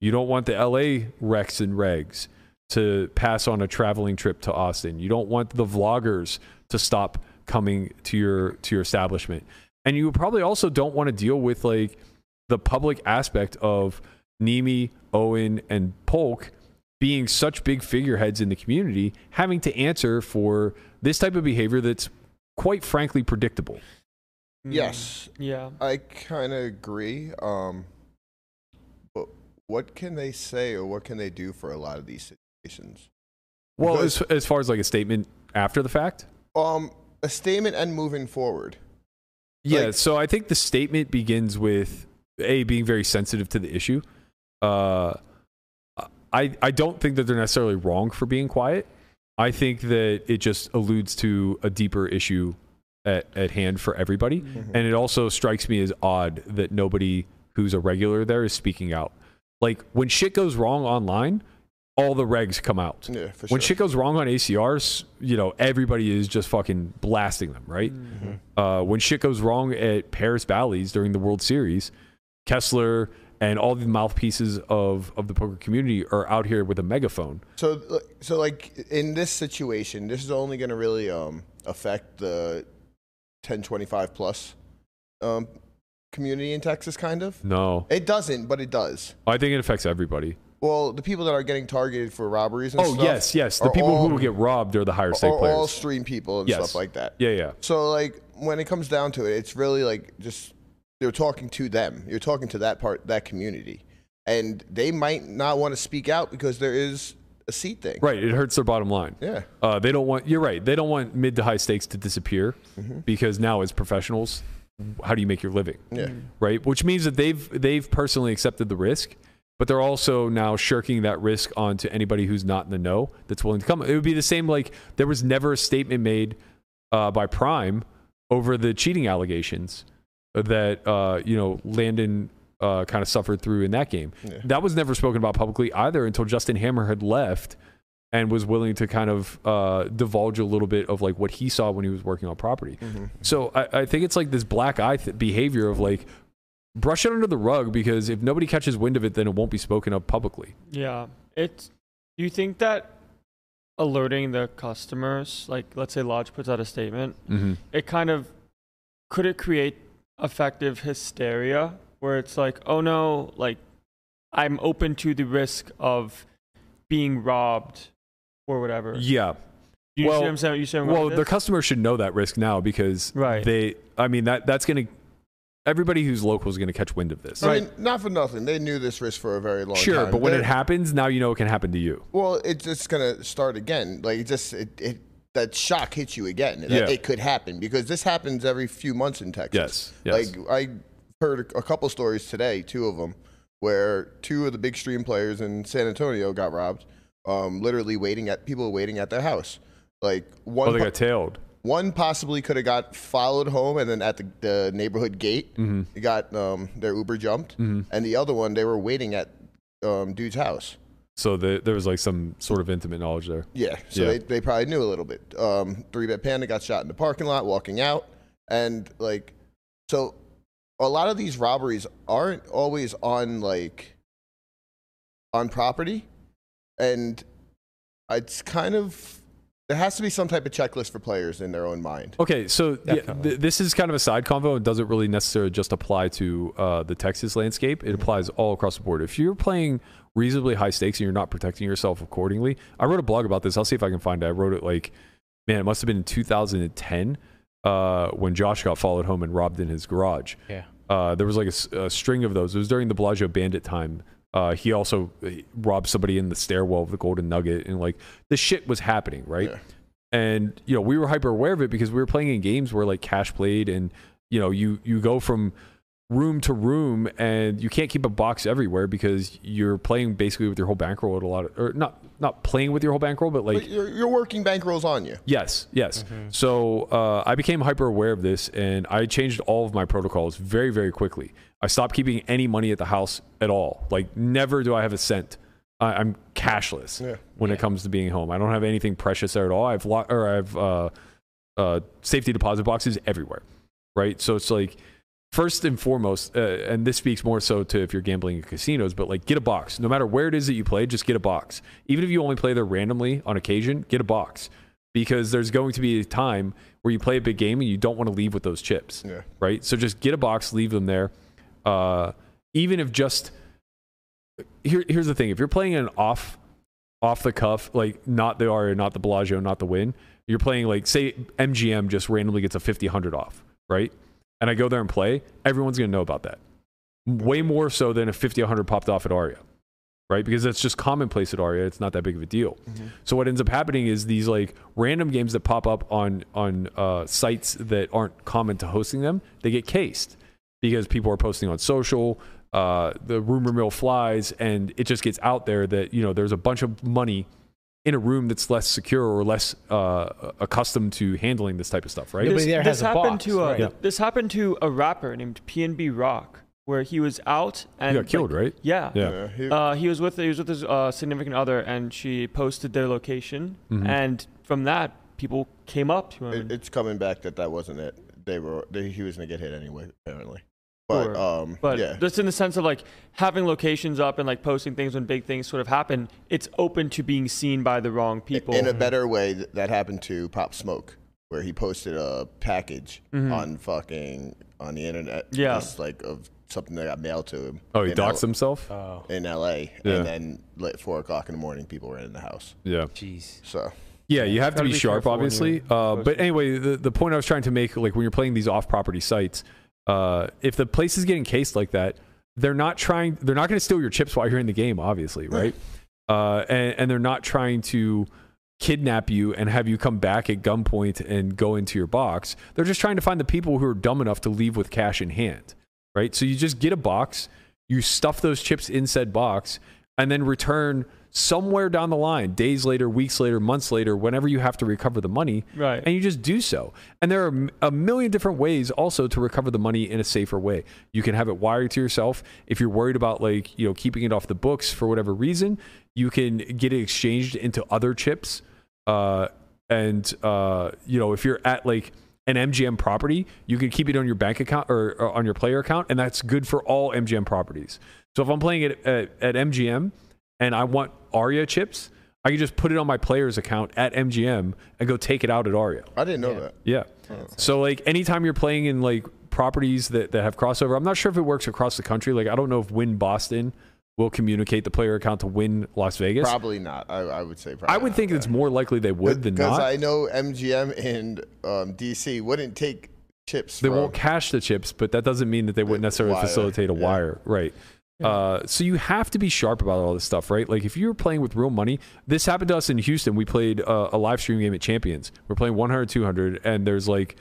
You don't want the LA recs and Regs to pass on a traveling trip to Austin. You don't want the vloggers to stop coming to your to your establishment. And you probably also don't want to deal with like the public aspect of Neeme, Owen, and Polk being such big figureheads in the community, having to answer for this type of behavior that's quite frankly predictable. Mm, Yes, Yeah. I kind of agree. Um, but what can they say or what can they do for a lot of these situations? Well, Because- as, as far as like a statement after the fact, Um, a statement and moving forward. Yeah, Like- so I think the statement begins with a being very sensitive to the issue. Uh, I I don't think that they're necessarily wrong for being quiet. I think that it just alludes to a deeper issue at, at hand for everybody, Mm-hmm. and it also strikes me as odd that nobody who's a regular there is speaking out. Like when shit goes wrong online, all the regs come out. Yeah, for when shit goes wrong on ACRs, you know, everybody is just fucking blasting them, right? Uh, when shit goes wrong at Paris Bally's during the World Series, Kessler and all the mouthpieces of, of the poker community are out here with a megaphone. So, so like in this situation, this is only going to really um, affect the 1025 plus um, community in Texas, kind of. No, It doesn't, but it does. I think it affects everybody. Well, the people that are getting targeted for robberies and Oh stuff. yes, yes. The people all, who get robbed are the higher stake are all players. stream people and Yes. stuff like that. Yeah, yeah. So like when it comes down to it, it's really like just you're talking to them. You're talking to that part, that community, and they might not want to speak out because there is a seat thing. Right. It hurts their bottom line. Yeah. Uh, they don't want. You're right. They don't want mid to high stakes to disappear Mm-hmm. because now as professionals, how do you make your living? Yeah. Right. Which means that they've they've personally accepted the risk, but they're also now shirking that risk onto anybody who's not in the know that's willing to come. It would be the same. Like there was never a statement made uh, by Prime over the cheating allegations that uh, you know Landon uh, kind of suffered through in that game. Yeah. That was never spoken about publicly either until Justin Hammer had left and was willing to kind of uh, divulge a little bit of like what he saw when he was working on property. So I, I think it's like this black eye th- behavior of like brush it under the rug because if nobody catches wind of it, then it won't be spoken of publicly. Yeah. It's do you think that alerting the customers, like let's say Lodge puts out a statement, Mm-hmm. it kind of could it create effective hysteria where it's like, oh no, like I'm open to the risk of being robbed or whatever. Yeah. You see Well- what I'm saying? You see what Well, the customer should know that risk now because Right. they. I mean that that's going to. Everybody who's local is going to catch wind of this. I mean, not for nothing. They knew this risk for a very long time. Sure, but when They're- it happens, now you know it can happen to you. well, it's just gonna start again. Like it just it, it that shock hits you again. That Yeah. It could happen because this happens every few months in Texas. Yes, yes. Like I heard a, a couple stories today, two of them, where two of the big stream players in San Antonio got robbed. Um, literally waiting at people waiting at their house. Like one Oh, they po- got tailed. One possibly could have got followed home and then at the, the neighborhood gate. Mm-hmm. they got um, their uber jumped. And the other one they were waiting at um, dude's house. So the, there was like some sort of intimate knowledge there. yeah. So Yeah. They, they probably knew a little bit. Um, Three Bet Panda got shot in the parking lot walking out. And like so a lot of these robberies aren't always on like on property. And it's kind of there has to be some type of checklist for players in their own mind Okay, so yeah, th- this is kind of a side convo. It doesn't really necessarily just apply to uh, the Texas landscape. It applies all across the board. If you're playing reasonably high stakes and you're not protecting yourself accordingly, I wrote a blog about this. I'll see if I can find it. I wrote it like, man, it must have been in 2010 uh, when Josh got followed home and robbed in his garage. Yeah. Uh, there was like a string of those. It was during the Bellagio Bandit time. Uh, he also uh, robbed somebody in the stairwell of the Golden Nugget, and like this shit was happening, right? Yeah. And you know, we were hyper aware of it because we were playing in games where like cash played, and you know, you you go from room to room, and you can't keep a box everywhere because you're playing basically with your whole bankroll at a lot of, or not not playing with your whole bankroll, but like but you're, you're working bankrolls on you Yes, yes. So uh, I became hyper aware of this, and I changed all of my protocols very, very quickly. I stopped keeping any money at the house at all. Like, never do I have a cent. I, I'm cashless Yeah. when it comes to being home. I don't have anything precious there at all. I've lo- or I've uh, uh, safety deposit boxes everywhere, right? So it's like first and foremost, uh, and this speaks more so to if you're gambling in casinos, but like get a box. No matter where it is that you play, just get a box. Even if you only play there randomly on occasion, get a box because there's going to be a time where you play a big game and you don't want to leave with those chips, Yeah. right? So just get a box, leave them there. Uh, even if just here, here's the thing: if you're playing an off, off the cuff, like not the Aria, not the Bellagio, not the Wynn, you're playing like say MGM just randomly gets a 50, 100 off, right? And I go there and play, everyone's gonna know about that. Way more so than a 50, 100 popped off at Aria, right? Because that's just commonplace at Aria. It's not that big of a deal. So what ends up happening is these like random games that pop up on on uh, sites that aren't common to hosting them, they get cased because people are posting on social. Uh, the rumor mill flies, and it just gets out there that you know there's a bunch of money in a room that's less secure or less uh, accustomed to handling this type of stuff, right? This, there this a happened box, to a, right. Yeah. this happened to a rapper named PNB Rock where he was out and He got killed, like, right? Yeah. Yeah. he- Uh, he was with he was with his uh, significant other, and she posted their location, Mhm. and from that, people came up to him. it, it's coming back that that wasn't it. They were they, he was gonna get hit anyway, apparently. But Sure. um, But yeah, just in the sense of like having locations up and like posting things when big things sort of happen, it's open to being seen by the wrong people. in a better way that happened to Pop Smoke, where he posted a package Mhm. on fucking on the internet, Yeah. just like of something that got mailed to him. Oh, he in doxed L- himself. Oh, in L.A. Yeah. and then at four o'clock in the morning, people were in the house. Yeah. jeez. So Yeah, you have to be, be sharp, obviously. Uh, but anyway, the, the point I was trying to make, like when you're playing these off-property sites, uh, if the place is getting cased like that, they're not trying. They're not going to steal your chips while you're in the game, obviously, right? uh, and, and they're not trying to kidnap you and have you come back at gunpoint and go into your box. They're just trying to find the people who are dumb enough to leave with cash in hand, right? So you just get a box, you stuff those chips in said box, and then return somewhere down the line, days later, weeks later, months later, whenever you have to recover the money, Right. and you just do so. And there are a million different ways also to recover the money in a safer way. You can have it wired to yourself. If you're worried about like, you know, keeping it off the books for whatever reason, you can get it exchanged into other chips. Uh, and uh, you know, if you're at like an MGM property, you can keep it on your bank account or, or on your player account, and that's good for all MGM properties. So if I'm playing it uh, at, at MGM and I want Aria chips, I can just put it on my player's account at MGM and go take it out at Aria. I didn't know that. Yeah. Oh, so like anytime you're playing in like properties that, that have crossover, I'm not sure if it works across the country. Like I don't know if Wynn Boston will communicate the player account to Wynn Las Vegas. Probably not. I, I would say. Probably I would not, think yeah. it's more likely they would than not. because. I know MGM and um, DC wouldn't take chips. they from, won't cash the chips, but that doesn't mean that they wouldn't necessarily Wire, facilitate a yeah. wire, right? Uh, so you have to be sharp about all this stuff, right? Like if you're playing with real money, this happened to us in Houston. We played uh, a live stream game at Champions. We're playing 100, 200, and there's like,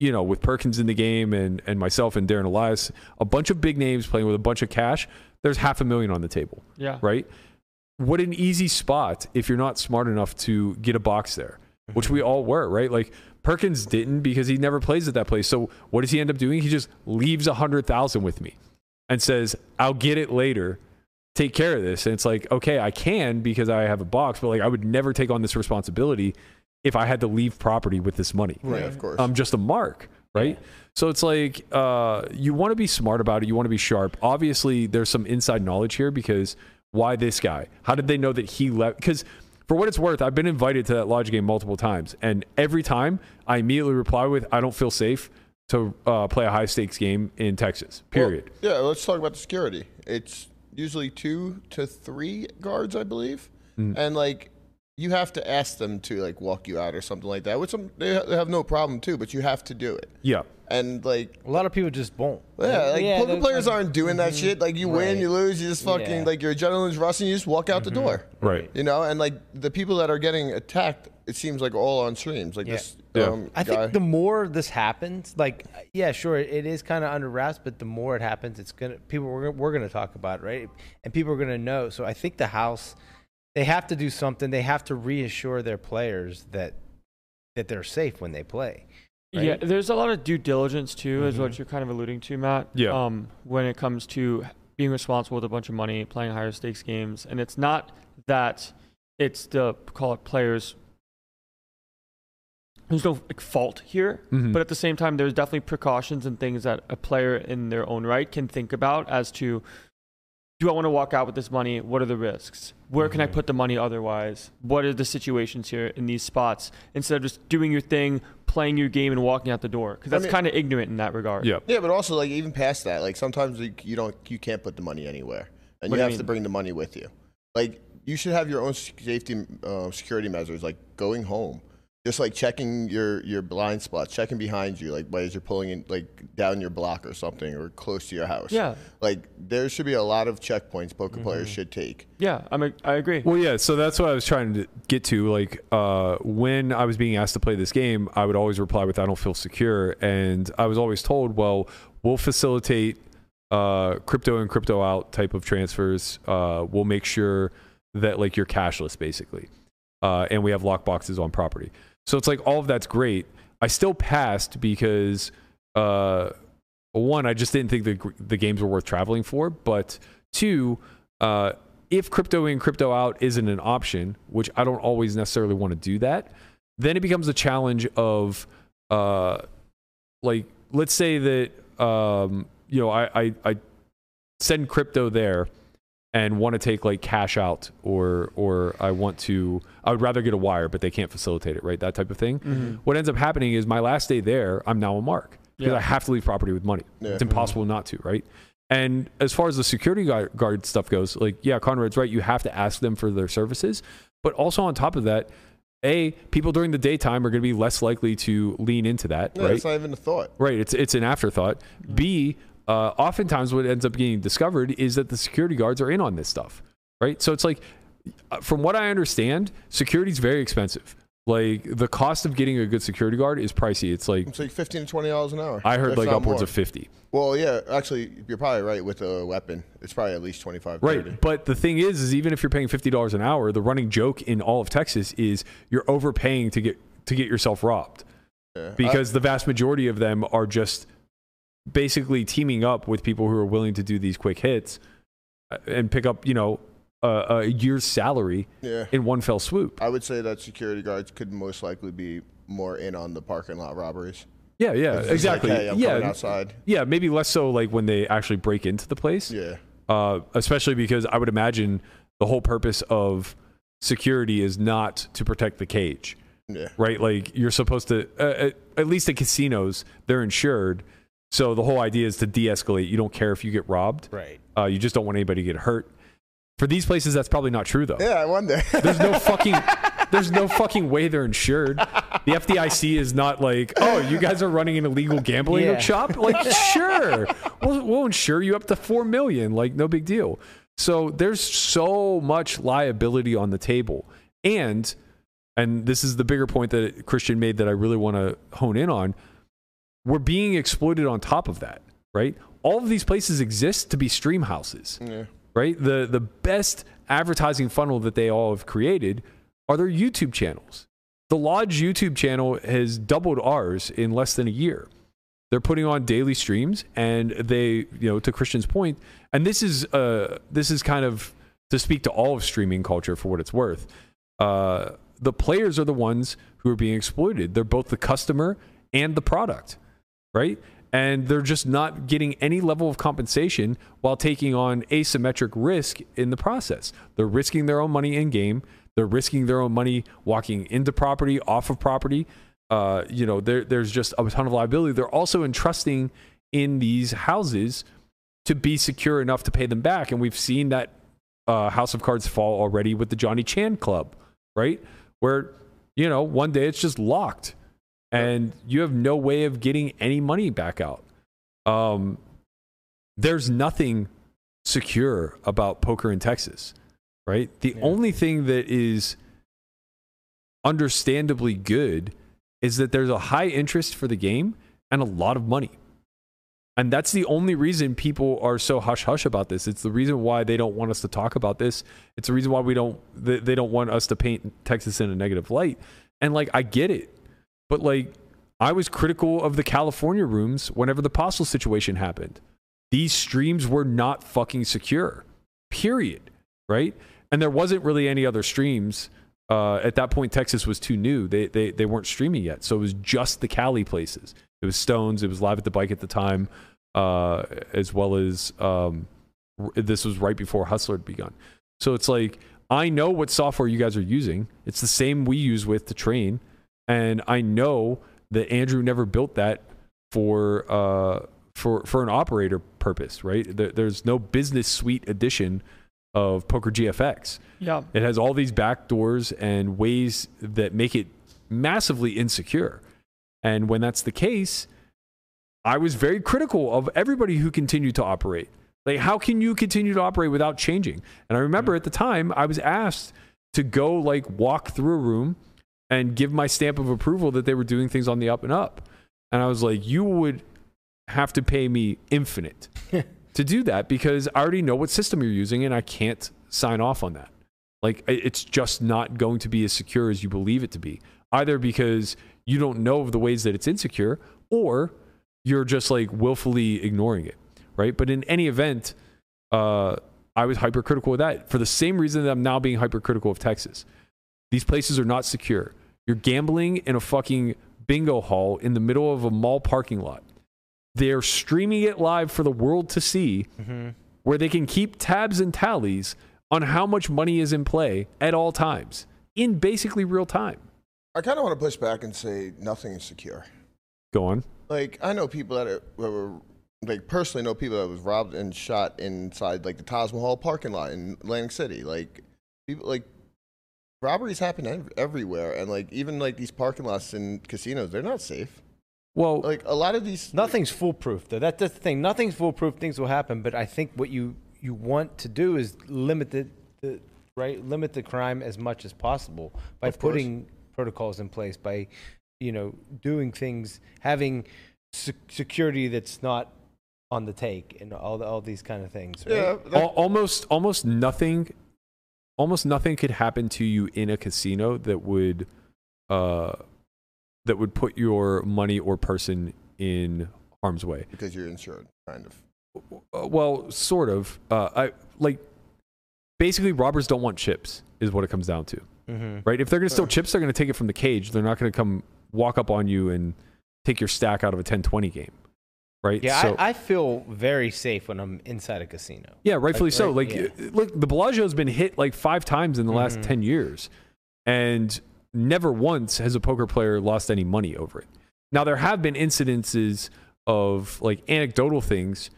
you know, with Perkins in the game and and myself and Darren Elias, a bunch of big names playing with a bunch of cash. There's half a million on the table yeah. right? What an easy spot if you're not smart enough to get a box there, mm-hmm. which we all were, right? Like Perkins didn't because he never plays at that place. So what does he end up doing? He just leaves a hundred thousand with me and says, "I'll get it later. Take care of this." And it's like, okay, I can because I have a box, but like I would never take on this responsibility if I had to leave property with this money. Right, of course. I'm just a mark, right? So it's like uh, you want to be smart about it. You want to be sharp. Obviously, there's some inside knowledge here because why this guy? How did they know that he left? Because for what it's worth, I've been invited to that lodge game multiple times, and every time I immediately reply with, "I don't feel safe to uh, play a high stakes game in Texas." Period. Well, yeah, let's talk about the security. It's usually two to three guards, I believe, Mm. and like you have to ask them to like walk you out or something like that. Which some they they have no problem too, but you have to do it. yeah. And like A lot of people just won't. yeah, like Yeah, poker they're- players aren't doing that shit. Like you win, you lose, you just fucking Yeah. like your adrenaline's rushing, you just walk out the door. Right. You know, and like the people that are getting attacked, it seems like all on streams. Like Yeah. this Yeah. um, I guy. think the more this happens, like yeah, sure, it is kind of under wraps, but the more it happens, it's gonna people we're, we're gonna talk about it, right, and people are gonna know. So I think the house, they have to do something. They have to reassure their players that that they're safe when they play. right? Yeah, there's a lot of due diligence too, is Mm-hmm. what you're kind of alluding to, Matt. Yeah. Um, when it comes to being responsible with a bunch of money, playing higher stakes games, and it's not that it's the call it players. There's no like, fault here, Mhm. but at the same time, there's definitely precautions and things that a player in their own right can think about as to do I want to walk out with this money? What are the risks? Where can I put the money otherwise? What are the situations here in these spots? Instead of just doing your thing, playing your game, and walking out the door, because that's mean- kind of ignorant in that regard. Yeah. Yeah, but also like even past that, like sometimes like, you don't, you can't put the money anywhere, and What you do you have to bring the money with you. Like you should have your own safety uh, security measures, like going home, just like checking your your blind spots, checking behind you, like as you're pulling in like down your block or something, or close to your house. Yeah. like there should be a lot of checkpoints poker Mm-hmm. players should take. Yeah, I'm a, I agree. Well, yeah. So that's what I was trying to get to. Like, uh, when I was being asked to play this game, I would always reply with, "I don't feel secure," and I was always told, "Well, we'll facilitate uh, crypto and crypto out type of transfers. Uh, we'll make sure that like you're cashless, basically, uh, and we have lock boxes on property." So it's like all of that's great. I still passed because uh, one, I just didn't think the the games were worth traveling for. But two, uh, if crypto in, crypto out isn't an option, which I don't always necessarily want to do that, then it becomes a challenge of, uh, like, let's say that um, you know I, I I send crypto there and want to take like cash out or or I want to I would rather get a wire but they can't facilitate it right that type of thing Mm-hmm. what ends up happening is my last day there I'm now a mark because Yeah. I have to leave property with money Yeah. it's impossible not to right and as far as the security guard, guard stuff goes like yeah Conrad's right you have to ask them for their services but also on top of that a people during the daytime are going to be less likely to lean into that Yeah, right It's not even a thought. Right. It's it's an afterthought. B, uh, oftentimes what ends up getting discovered is that the security guards are in on this stuff. Right. So it's like, uh, from what I understand, security is very expensive. Like the cost of getting a good security guard is pricey. It's like It's like fifteen to twenty dollars an hour. I heard like upwards more. of fifty. Well, yeah, actually, you're probably right with a weapon. It's probably at least 25 Right. 30. But the thing is, is even if you're paying fifty dollars an hour, the running joke in all of Texas is you're overpaying to get to get yourself robbed. Yeah. because the vast majority of them are just basically teaming up with people who are willing to do these quick hits uh, and pick up, you know, a, a year's salary yeah, in one fell swoop. I would say that security guards could most likely be more in on the parking lot robberies. Yeah, yeah, exactly. Like, hey, yeah, outside. yeah, maybe less so like when they actually break into the place. Yeah, Uh, especially because I would imagine the whole purpose of security is not to protect the cage. yeah. right? Like you're supposed to, uh, at, at least at casinos, they're insured. So the whole idea is to de-escalate. You don't care if you get robbed. Right. Uh, you just don't want anybody to get hurt. For these places, that's probably not true though. Yeah, I wonder. <laughs> There's no fucking, there's no fucking way they're insured. The FDIC is not like, oh, you guys are running an illegal gambling Yeah. shop. Like, <laughs> sure, we'll, we'll insure you up to four million. Like, no big deal. So there's so much liability on the table, and and this is the bigger point that Christian made that I really want to hone in on. We're being exploited on top of that, right? All of these places exist to be stream houses yeah. right? The the best advertising funnel that they all have created are their YouTube channels. The Lodge YouTube channel has doubled ours in less than a year. They're putting on daily streams, and they, you know, to Christian's point, and this is uh this is kind of to speak to all of streaming culture for what it's worth. Uh, the players are the ones who are being exploited. They're both the customer and the product, right? And they're just not getting any level of compensation while taking on asymmetric risk in the process. They're risking their own money in game. They're risking their own money walking into property, off of property. Uh, you know, there, there's just a ton of liability. They're also entrusting in these houses to be secure enough to pay them back. And we've seen that uh, House of Cards fall already with the Johnny Chan Club, right? Where, you know, one day it's just locked and you have no way of getting any money back out. Um, there's nothing secure about poker in Texas, right? The Yeah. only thing that is understandably good is that there's a high interest for the game and a lot of money. And that's the only reason people are so hush hush about this. It's the reason why they don't want us to talk about this. It's the reason why we don't they, they don't want us to paint Texas in a negative light. And like I get it. But like I was critical of the California rooms whenever the Postle situation happened. These streams were not fucking secure. Period. Right? And there wasn't really any other streams. Uh, at that point, Texas was too new. They, they they weren't streaming yet, so it was just the Cali places. It was Stones. It was Live at the Bike at the time, uh, as well as um, this was right before Hustler had begun. So it's like I know what software you guys are using. It's the same we use with to train, and I know that Andrew never built that for uh, for for an operator purpose. Right? There, there's no business suite edition of Poker GFX. Yeah. It has all these backdoors and ways that make it massively insecure. And when that's the case, I was very critical of everybody who continued to operate. Like, how can you continue to operate without changing? And I remember at the time, I was asked to go like walk through a room and give my stamp of approval that they were doing things on the up and up. And I was like, you would have to pay me infinite <laughs> to do that because I already know what system you're using and I can't sign off on that. Like it's just not going to be as secure as you believe it to be. Either because you don't know of the ways that it's insecure or you're just like willfully ignoring it, right? But in any event, uh, I was hypercritical of that for the same reason that I'm now being hypercritical of Texas. These places are not secure. You're gambling in a fucking bingo hall in the middle of a mall parking lot. They're streaming it live for the world to see, Mm-hmm. where they can keep tabs and tallies on how much money is in play at all times in basically real time. I kind of want to push back and say nothing is secure. Go on. Like I know people that, are, that were like personally know people that was robbed and shot inside like the Taj Mahal parking lot in Atlantic City. Like people like robberies happen ev- everywhere, and like even like these parking lots in casinos, they're not safe. Well, Like a lot of these Nothing's foolproof, though. That, that's the thing. Nothing's foolproof. Things will happen, but I think what you you want to do is limit the, the right limit the crime as much as possible by Of course. putting protocols in place, by you know doing things, having se- security that's not on the take, and all the, all these kind of things. Right? Yeah, that- Al- almost almost nothing almost nothing could happen to you in a casino that would uh that would put your money or person in harm's way because you're insured, kind of. Uh, well sort of uh i like basically robbers don't want chips is what it comes down to Mm-hmm. right if they're going to steal Uh. chips they're going to take it from the cage they're not going to come walk up on you and take your stack out of a 10-20 game right Yeah, so I, I feel very safe when I'm inside a casino. Yeah, rightfully so. right, Like, yeah. look, the Bellagio's been hit like five times in the last Mhm. 10 years, and never once has a poker player lost any money over it. Now, there have been incidences of like anecdotal things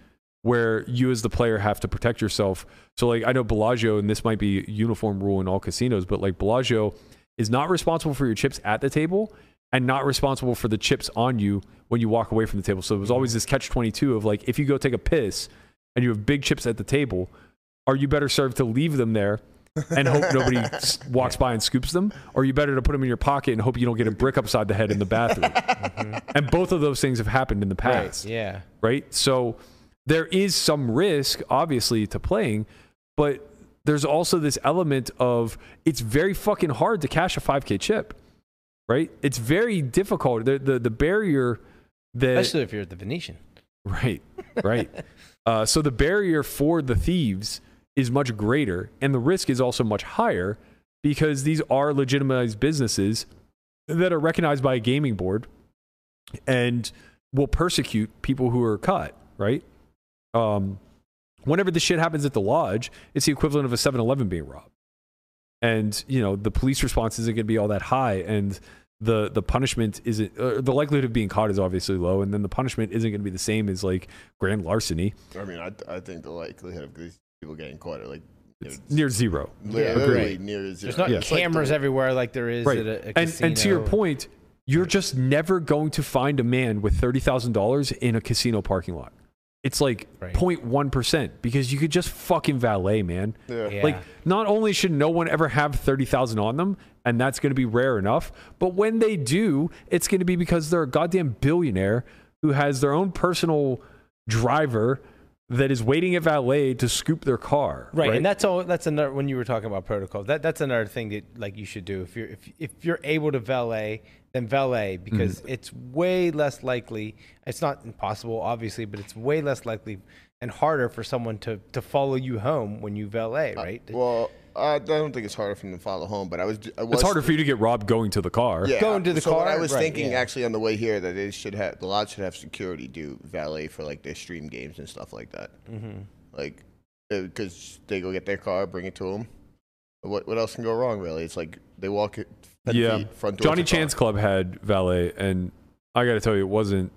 where you as the player have to protect yourself. So, like, I know Bellagio, and this might be a uniform rule in all casinos, but like Bellagio is not responsible for your chips at the table and not responsible for the chips on you when you walk away from the table. So, it was always this catch 22 of like, if you go take a piss and you have big chips at the table, are you better served to leave them there and hope nobody <laughs> walks by and scoops them? Or are you better to put them in your pocket and hope you don't get a brick upside the head in the bathroom? Mm-hmm. And both of those things have happened in the Right. past Yeah. right? So there is some risk, obviously, to playing, but there's also this element of it's very fucking hard to cash a 5K chip, right? It's very difficult. The the, the barrier that Especially if you're at the Venetian. Right, right. <laughs> uh, so the barrier for the thieves is much greater, and the risk is also much higher because these are legitimized businesses that are recognized by a gaming board and will persecute people who are caught. Right. Um, whenever this shit happens at the lodge, it's the equivalent of a 7-Eleven being robbed, and you know the police response isn't going to be all that high, and the the punishment isn't uh, the likelihood of being caught is obviously low, and then the punishment isn't going to be the same as like grand larceny. I mean, I, I think the likelihood of these people getting caught are like It's know, near zero. Yeah, literally agreed. near zero. There's not Yeah. It's like cameras the- everywhere like there is Right. at a, a And and to your point, you're just never going to find a man with thirty thousand dollars in a casino parking lot. It's like Right. 0.1 percent because you could just fucking valet, man. Yeah. Yeah. Like, not only should no one ever have 30,000 on them, and that's going to be rare enough, but when they do, it's going to be because they're a goddamn billionaire who has their own personal driver that is waiting at valet to scoop their car. Right, and that's all. That's another when you were talking about protocol. That that's another thing that like you should do if you're if if you're able to valet, then valet because Mm-hmm. it's way less likely. It's not impossible, obviously, but it's way less likely and harder for someone to to follow you home when you valet. Right? Well, I don't think it's harder for them to follow home, but I was. I was it's harder for you to get robbed going to the car. Yeah. Going to the so what I was Right, thinking yeah. actually on the way here that they should have the lot should have security do valet for like their stream games and stuff like that. mm-hmm. Like, because they go get their car, bring it to them. What what else can go wrong? Really, it's like they walk it. 10 Yeah. feet, front door Johnny to car. Chan's Club had valet, and I got to tell you, it wasn't.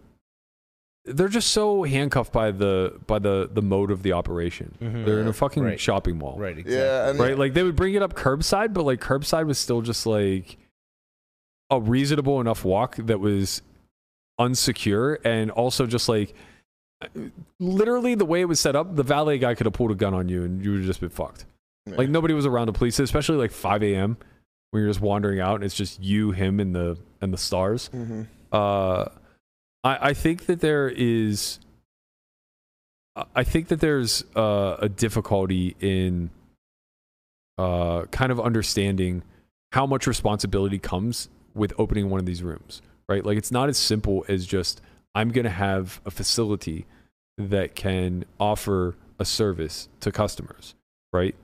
They're just so handcuffed by the by the the mode of the operation. Mhm. They're in a fucking Right. shopping mall, Right. Exactly. Yeah, and right? Like they would bring it up curbside, but like curbside was still just like a reasonable enough walk that was unsecure and also just like literally the way it was set up, the valet guy could have pulled a gun on you and you would have just been fucked. Yeah. Like nobody was around the police, especially like 5 a.m. when you're just wandering out and it's just you, him, and the and the stars. Mhm. Uh, I I think that there is. I- I think that there's uh, a difficulty in uh, kind of understanding how much responsibility comes with opening one of these rooms, right? Like it's not as simple as just I'm going to have a facility that can offer a service to customers, right?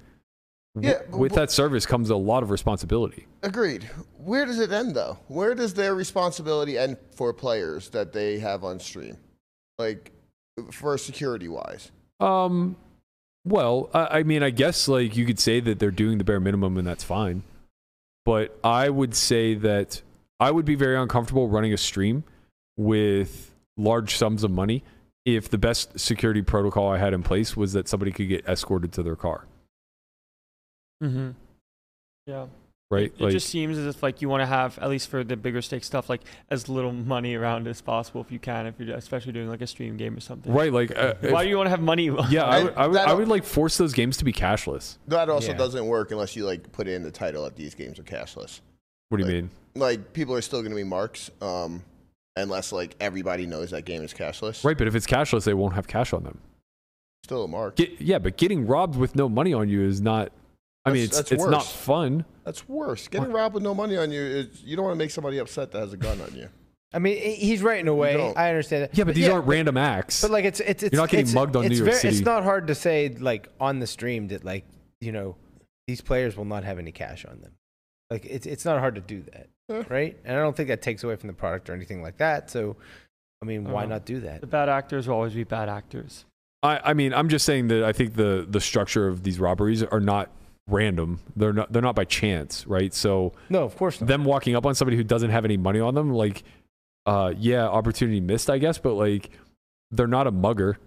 Yeah, but with that service comes a lot of responsibility. Agreed. Where does it end though? Where does their responsibility end for players that they have on stream? Like for security wise. Um, well, I, I mean, I guess like you could say that they're doing the bare minimum, and that's fine. But I would say that I would be very uncomfortable running a stream with large sums of money if the best security protocol I had in place was that somebody could get escorted to their car. Mm-hmm. Yeah. Right? It just seems as if like you want to have at least for the bigger stake stuff like as little money around as possible if you can if you're especially doing like a stream game or something. right, like uh, Why if- do you want to have money? <laughs> yeah, I And would, I would, I would like force those games to be cashless. That also Yeah. doesn't work unless you like put in the title that these games are cashless. What do you Like- mean? Like people are still going to be marks, um, unless like everybody knows that game is cashless. Right, but if it's cashless, they won't have cash on them. Still a mark. Get, yeah, but getting robbed with no money on you is not. I mean, That's- it's that's it's not fun. That's worse. Getting robbed with no money on you is you don't want to make somebody upset that has a gun on you. I mean, he's right in a way. don't. I understand that. Yeah, but these aren't random acts. But like, it's it's it's You're not getting it's- mugged on New York very- City. It's not hard to say like on the stream that like you know these players will not have any cash on them. Like it's it's not hard to do that, Yeah. right? And I don't think that takes away from the product or anything like that. So, I mean, why Uh, not do that? The bad actors will always be bad actors. I, I mean, I'm just saying that I think the the structure of these robberies are not random. They're not they're not by chance, right? So No, of course not. them walking up on somebody who doesn't have any money on them, like, uh, yeah, opportunity missed, I guess, but like, they're not a mugger,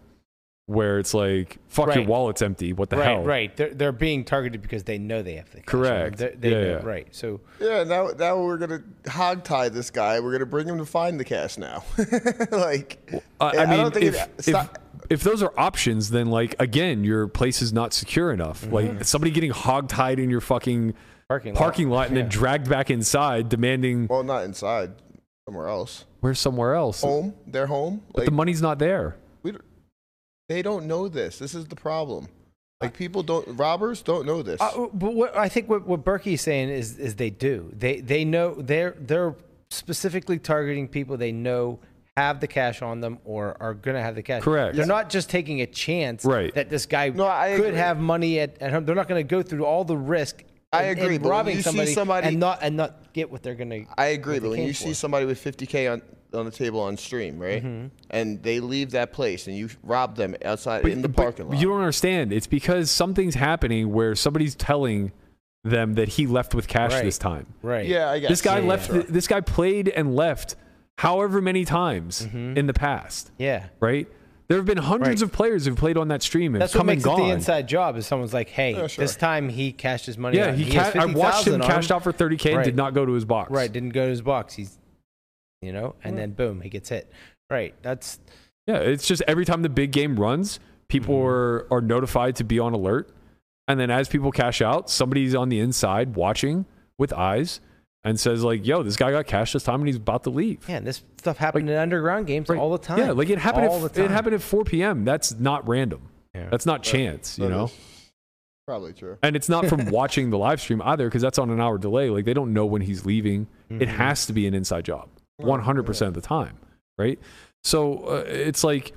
where it's like, fuck your wallet's empty. What the right, hell? right. They're they're being targeted because they know they have the cash. Correct. They're- They Yeah, know, yeah. Right. So Yeah, now now we're gonna hog tie this guy. We're gonna bring him to find the cash now. <laughs> like, I, I I mean, don't think if, it- if, stop- if those are options, then like again, your place is not secure enough. Mm-hmm. Like somebody getting hogtied in your fucking parking lot. parking lot and then dragged back inside, demanding well, not inside, somewhere else. where's somewhere else. Home, their home. But Like, the money's not there. we, don't- they don't know this. This is the problem. Like people don't, robbers don't know this. Uh, but what I think what, what Berkey's saying is is they do. They they know they're they're specifically targeting people they know have the cash on them or are going to have the cash. Correct. They're not just taking a chance Right. that this guy No, I could agree. have money at, at home. They're not going to go through all the risk. I in- agree, in but when robbing somebody, somebody- and not and not get what they're going to. I agree, what they but when came you see somebody with 50k on on the table on stream, right, mm-hmm. and they leave that place and you rob them outside in the But parking lot, You don't understand. It's because something's happening where somebody's telling them that he left with cash Right. this time. right. yeah, I guess This guy Yeah, left. Sure. This guy played and left, however many times Mm-hmm. in the past. Yeah. Right. There have been hundreds Right. of players who've played on that stream and That's what come and makes it gone. the inside job. Is someone's like, hey, Yeah, sure. this time he cashed his money. yeah, out. he. has Ca- I watched him 50,000 on cashed out for 30k and Right. did not go to his box. Right, didn't go to his box. He's, you know, and then boom, he gets hit. Right, that's Yeah, it's just every time the big game runs, people Mm-hmm. are are notified to be on alert, and then as people cash out, somebody's on the inside watching with eyes and says like, "Yo, this guy got cash this time and he's about to leave." man. This stuff happened in underground games Right. all the time. Yeah, like it happened. all At, the it happened at 4 p.m. That's not random. Yeah. That's not chance, you know. probably true. And it's not from <laughs> watching the live stream either, because that's on an hour delay. Like they don't know when he's leaving. It Mm-hmm. has to be an inside job, 100 percent of the time, right? So uh, it's like,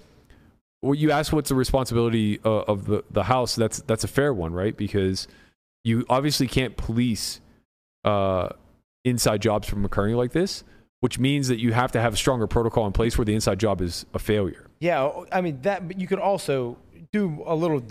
well, you ask what's the responsibility uh, of the the house. That's that's a fair one, right? Because you obviously can't police uh, inside jobs from occurring like this, which means that you have to have a stronger protocol in place where the inside job is a failure. Yeah, I mean that. But you could also do a little,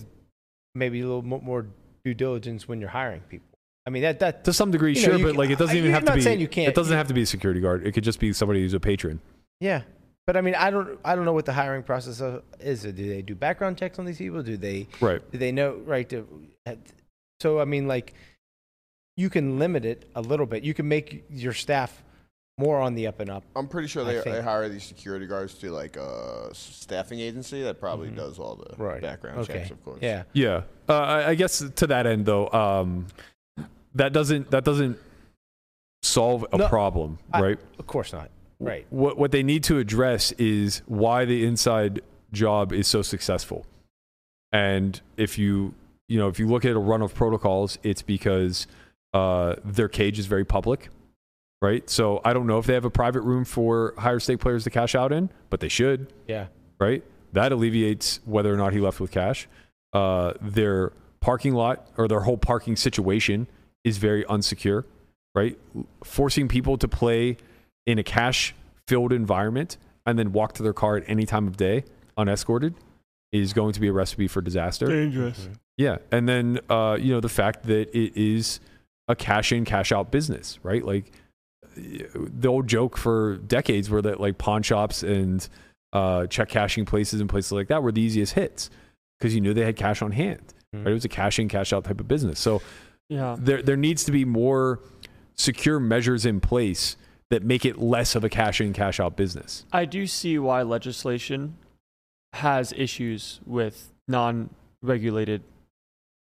maybe a little more due diligence when you're hiring people. I mean that that To some degree, You know, sure, but can- like it doesn't even have to not be. saying you can't- It doesn't have to be a security guard. It could just be somebody who's a patron. yeah. But I mean, I don't I don't know what the hiring process uh, is. Do they do background checks on these people? Do they Right. do they know right to? So I mean, like you can limit it a little bit. You can make your staff more on the up and up. I'm pretty sure I they, think- they hire these security guards to like a staffing agency that probably does all the. Right. background okay. checks, of course. Yeah. Yeah, uh, I, I guess to that end though, um, that doesn't that doesn't solve a No, problem, I- right? Of course not. Right. What what they need to address is why the inside job is so successful, and if you you know if you look at a run of protocols, it's because uh, their cage is very public, right? So I don't know if they have a private room for higher stake players to cash out in, but they should, Yeah. right? That alleviates whether or not he left with cash. Uh, their parking lot or their whole parking situation is very unsecure, right? Forcing people to play in a cash filled environment and then walk to their car at any time of day unescorted is going to be a recipe for disaster. Dangerous. Yeah, and then uh, you know the fact that it is a cash in, cash out business, right? Like the old joke for decades were that like pawn shops and uh, check cashing places and places like that were the easiest hits because you knew they had cash on hand. Right? It was a cash in, cash out type of business. So Yeah. there there needs to be more secure measures in place that make it less of a cash in, cash out business. I do see why legislation has issues with non regulated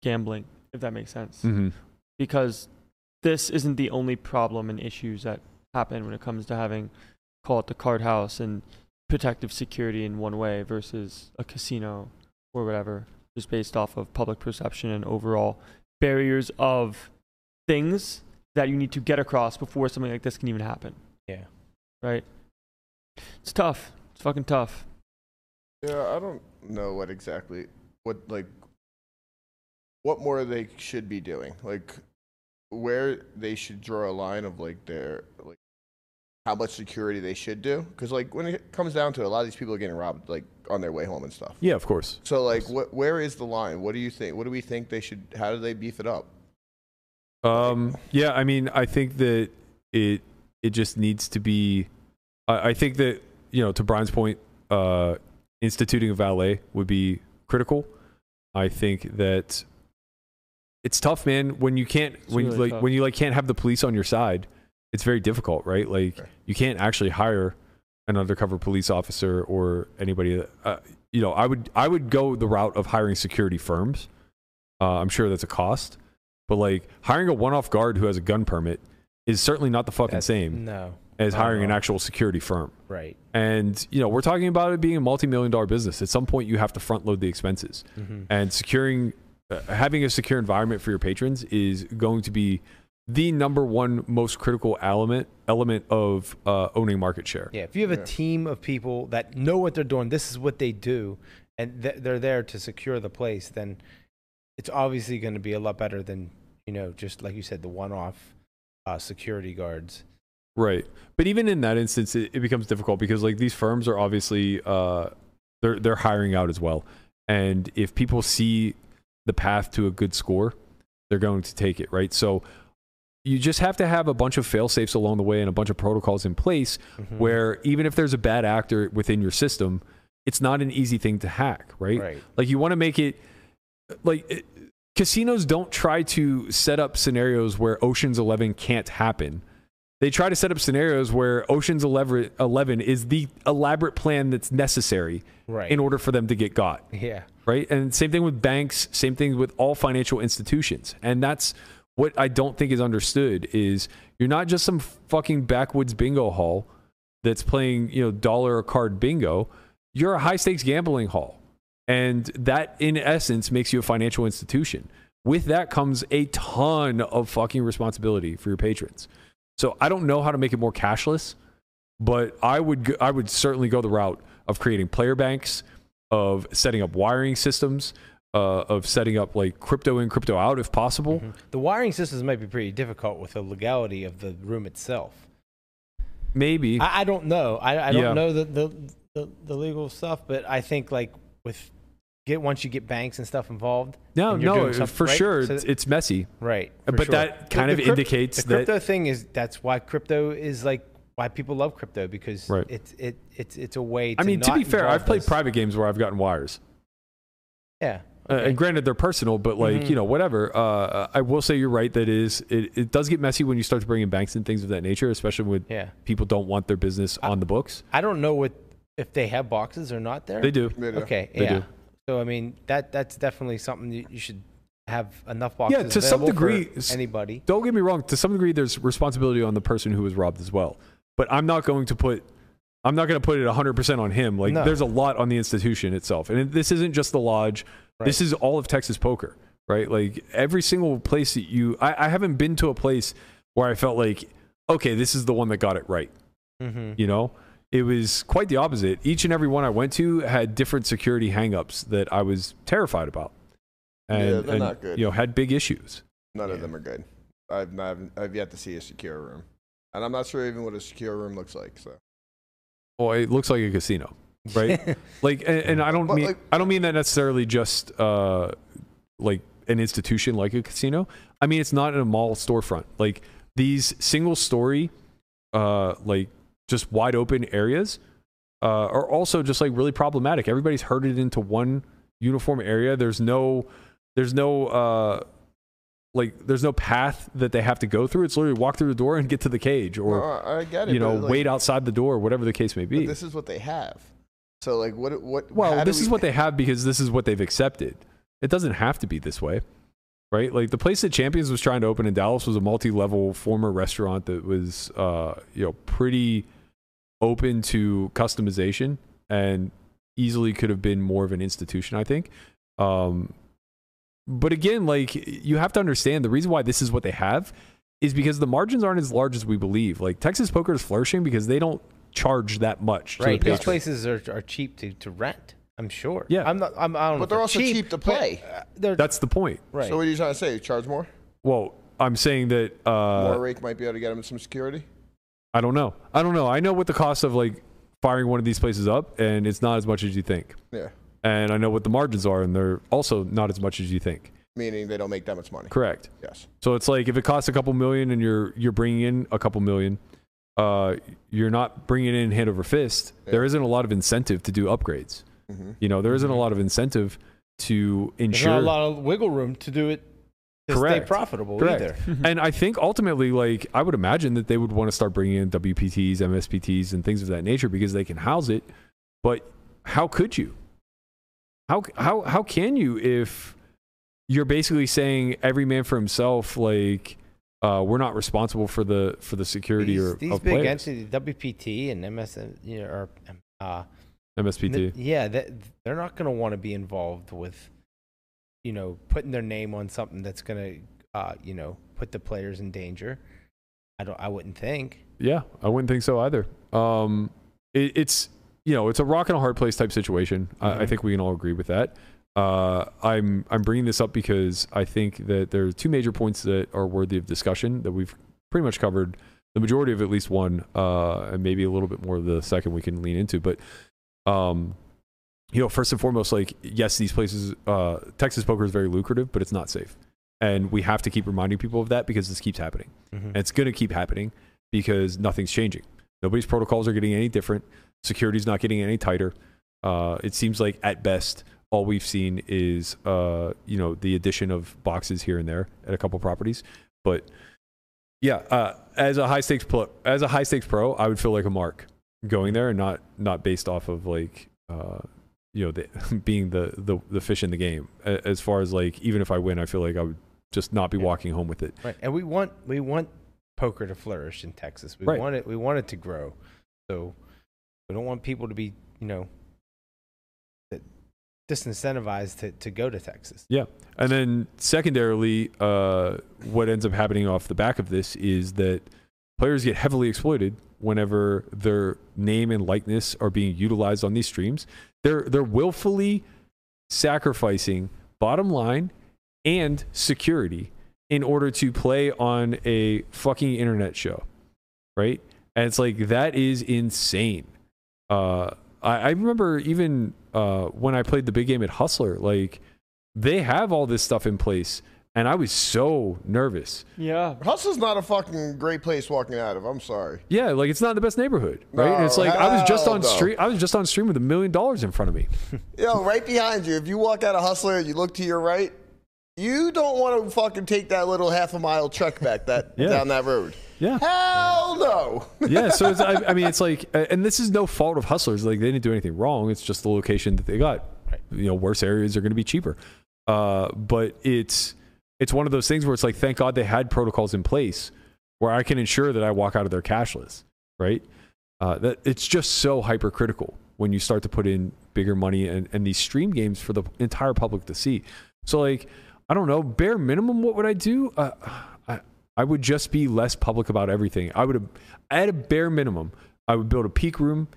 gambling, if that makes sense. Mm-hmm. Because this isn't the only problem and issues that happen when it comes to having, call it the card house and protective security in one way versus a casino or whatever, just based off of public perception and overall barriers of things that you need to get across before something like this can even happen. Yeah. Right? It's tough. It's fucking tough. Yeah, I don't know what exactly what like what more they should be doing. Like where they should draw a line of like their like how much security they should do because like when it comes down to it, a lot of these people are getting robbed like on their way home and stuff. Yeah, of course. So like what where is the line? What do you think? What do we think they should how do they beef it up? Um, yeah, I mean, I think that it it just needs to be. I, I think that you know, to Brian's point, uh, instituting a valet would be critical. I think that it's tough, man. When you can't, It's when really like tough. when you like can't have the police on your side, it's very difficult, right? Like Sure. you can't actually hire an undercover police officer or anybody. that- Uh, you know, I would I would go the route of hiring security firms. Uh, I'm sure that's a cost, but like hiring a one-off guard who has a gun permit is certainly not the fucking That's- same No. as hiring an actual security firm. Right. And you know, we're talking about it being a multi-million dollar business. At some point, you have to front load the expenses, Mm-hmm. and securing, uh, having a secure environment for your patrons is going to be the number one most critical element element of uh, owning market share. Yeah, if you have a Yeah. team of people that know what they're doing, this is what they do, and th- they're there to secure the place, then it's obviously going to be a lot better than you know, just like you said, the one-off uh, security guards. Right. But even in that instance, it, it becomes difficult because like these firms are obviously uh, they're they're hiring out as well, and if people see the path to a good score, they're going to take it. Right. So you just have to have a bunch of fail safes along the way and a bunch of protocols in place Mhm. where even if there's a bad actor within your system, it's not an easy thing to hack. Right. right, Like you want to make it like it, casinos don't try to set up scenarios where Ocean's 11 can't happen. They try to set up scenarios where Ocean's 11, 11 is the elaborate plan that's necessary right, in order for them to get got, yeah, right? And same thing with banks, same thing with all financial institutions. And that's what I don't think is understood is you're not just some fucking backwoods bingo hall that's playing, you know, dollar a card bingo. You're a high stakes gambling hall. And that in essence makes you a financial institution. With that comes a ton of fucking responsibility for your patrons. So I don't know how to make it more cashless, but I would I would certainly go the route of creating player banks, of setting up wiring systems, uh, of setting up like crypto in, crypto out if possible. Mhm. the wiring systems might be pretty difficult with the legality of the room itself. Maybe. I, I don't know. I, I don't Yeah. know the, the the the legal stuff, but I think like with get once you get banks and stuff involved. No, no, doing for right? sure, So- it's, it's messy. Right. Uh, but sure. that kind of crypt- indicates the that- crypto thing is that's why crypto is like why people love crypto because Right. it's it it's it's a way. To I mean, to be fair, I've played those- private games where I've gotten wires. Yeah. Uh, and granted, they're personal, but like Mhm. you know, whatever. Uh, I will say you're right That is, it, it does get messy when you start to bring in banks and things of that nature, especially when yeah. people don't want their business I- on the books. I don't know what if they have boxes or not there. They do. They do. Okay. They yeah. do. So I mean that that's definitely something you, you should have enough boxes. Yeah, to some degree, anybody. Don't get me wrong. To some degree, there's responsibility on the person who was robbed as well. But I'm not going to put. I'm not going to put it 100% on him. Like, No. there's a lot on the institution itself. And this isn't just the lodge. This is all of Texas poker, right? Like, every single place that you. I, I haven't been to a place where I felt like okay, this is the one that got it right. Mm-hmm. You know, it was quite the opposite. Each and every one I went to had different security hangups that I was terrified about, and, Yeah, they're and, not good. you know had big issues. None of them are good. I've not, I've yet to see a secure room, and I'm not sure even what a secure room looks like. So Well, it looks like a casino, right? <laughs> like, and, and I don't But, mean like- I don't mean that necessarily just uh, like an institution like a casino. I mean it's not in a mall storefront. Like these single story, uh, like just wide open areas, uh, are also just like really problematic. Everybody's herded into one uniform area. There's no, there's no. Uh, like there's no path that they have to go through. It's literally walk through the door and get to the cage, or No, I get it. you know, like, wait outside the door, whatever the case may be. This is what they have. So like, what? What? Well, this we- is what they have because this is what they've accepted. It doesn't have to be this way, right? Like the place that Champions was trying to open in Dallas was a multi-level former restaurant that was, uh, you know, pretty open to customization and easily could have been more of an institution. I think. Um, but again, like you have to understand the reason why this is what they have is because the margins aren't as large as we believe. Like Texas Poker is flourishing because they don't charge that much. right. To the These places are, are cheap to, to rent. I'm sure. Yeah. I'm not. I'm, I don't know. But if they're also cheap to but, play. uh, That's the point. right. So what are you trying to say? Charge more? Well, I'm saying that more uh, rake might be able to get them some security. I don't know. I don't know. I know what the cost of like firing one of these places up, and it's not as much as you think. Yeah, And I know what the margins are, and they're also not as much as you think. meaning they don't make that much money. Correct. Yes. So it's like if it costs a couple million and you're you're bringing in a couple million, uh, you're not bringing in hand over fist. There Yeah. isn't a lot of incentive to do upgrades. Mm-hmm. You know, there isn't a lot of incentive to There's ensure. not a lot of wiggle room to do it to Correct. stay profitable Correct. either. and I think ultimately, like I would imagine that they would want to start bringing in WPTs, MSPTs, and things of that nature because they can house it. But how could you? How how how can you if you're basically saying every man for himself? Like uh, we're not responsible for the for the security These, or these of big players. entities, WPT and MSN, you know, or uh, MSPT. Th- yeah, that, they're not going to want to be involved with, you know, putting their name on something that's going to, uh, you know, put the players in danger. I don't. I wouldn't think. Yeah, I wouldn't think so either. Um, it, it's you know it's a rock and a hard place type situation. I, I Mhm. think we can all agree with that. Uh, I'm I'm bringing this up because I think that there are two major points that are worthy of discussion that we've pretty much covered the majority of at least one, uh, and maybe a little bit more of the second we can lean into. But um, you know, first and foremost, like yes, these places, uh, Texas poker is very lucrative, but it's not safe, and we have to keep reminding people of that because this keeps happening. And it's going to keep happening because nothing's changing. Nobody's protocols are getting any different. Security's not getting any tighter. Uh, it seems like at best, all we've seen is uh, you know the addition of boxes here and there at a couple properties. But yeah, uh, as a high stakes pro, as a high stakes pro, I would feel like a mark going there and not not based off of like uh, you know the, <laughs> being the, the the fish in the game. As far as like even if I win, I feel like I would just not be Yeah. walking home with it. Right, and we want we want poker to flourish in Texas. We Right. want it. We want it to grow. So we don't want people to be, you know, disincentivized to, to go to Texas. Yeah. And then secondarily, uh, what ends up happening off the back of this is that players get heavily exploited whenever their name and likeness are being utilized on these streams. They're they're willfully sacrificing bottom line and security in order to play on a fucking internet show, right? And it's like that is insane. Uh, I, I remember even uh, when I played the big game at Hustler, like they have all this stuff in place, and I was so nervous. Yeah. Hustle's not a fucking great place walking out of. I'm sorry. Yeah, like it's not the best neighborhood, right? and it's like I was just on no. stream. I was just on stream with a million dollars in front of me. <laughs> Yo, right behind you. If you walk out of Hustler and you look to your right, you don't want to fucking take that little half a mile trek back that <laughs> Yeah. down that road. Yeah, Hell no. <laughs> yeah. So it's, I, I mean, it's like, uh, and this is no fault of hustlers. Like they didn't do anything wrong. It's just the location that they got. Right. You know, worse areas are going to be cheaper. Uh, but it's it's one of those things where it's like, thank God they had protocols in place where I can ensure that I walk out of there cashless. Right. Uh, that it's just so hypercritical when you start to put in bigger money and, and these stream games for the entire public to see. So like, I don't know, bare minimum, what would I do? Uh, I, I would just be less public about everything. I would, at a bare minimum, I would build a peak room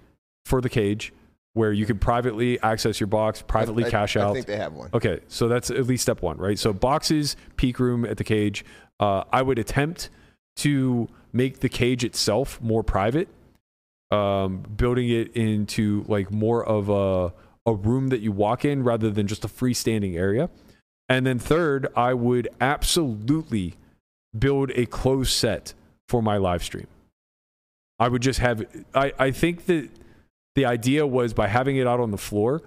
for the cage where you could privately access your box, privately I- cash I, out. I think they have one. Okay, so that's at least step one, right? So boxes, peak room at the cage. Uh, I would attempt to make the cage itself more private, um, building it into like more of a a room that you walk in rather than just a freestanding area. And then third, I would absolutely build a closed set for my live stream. I would just have. I I think that the idea was by having it out on the floor,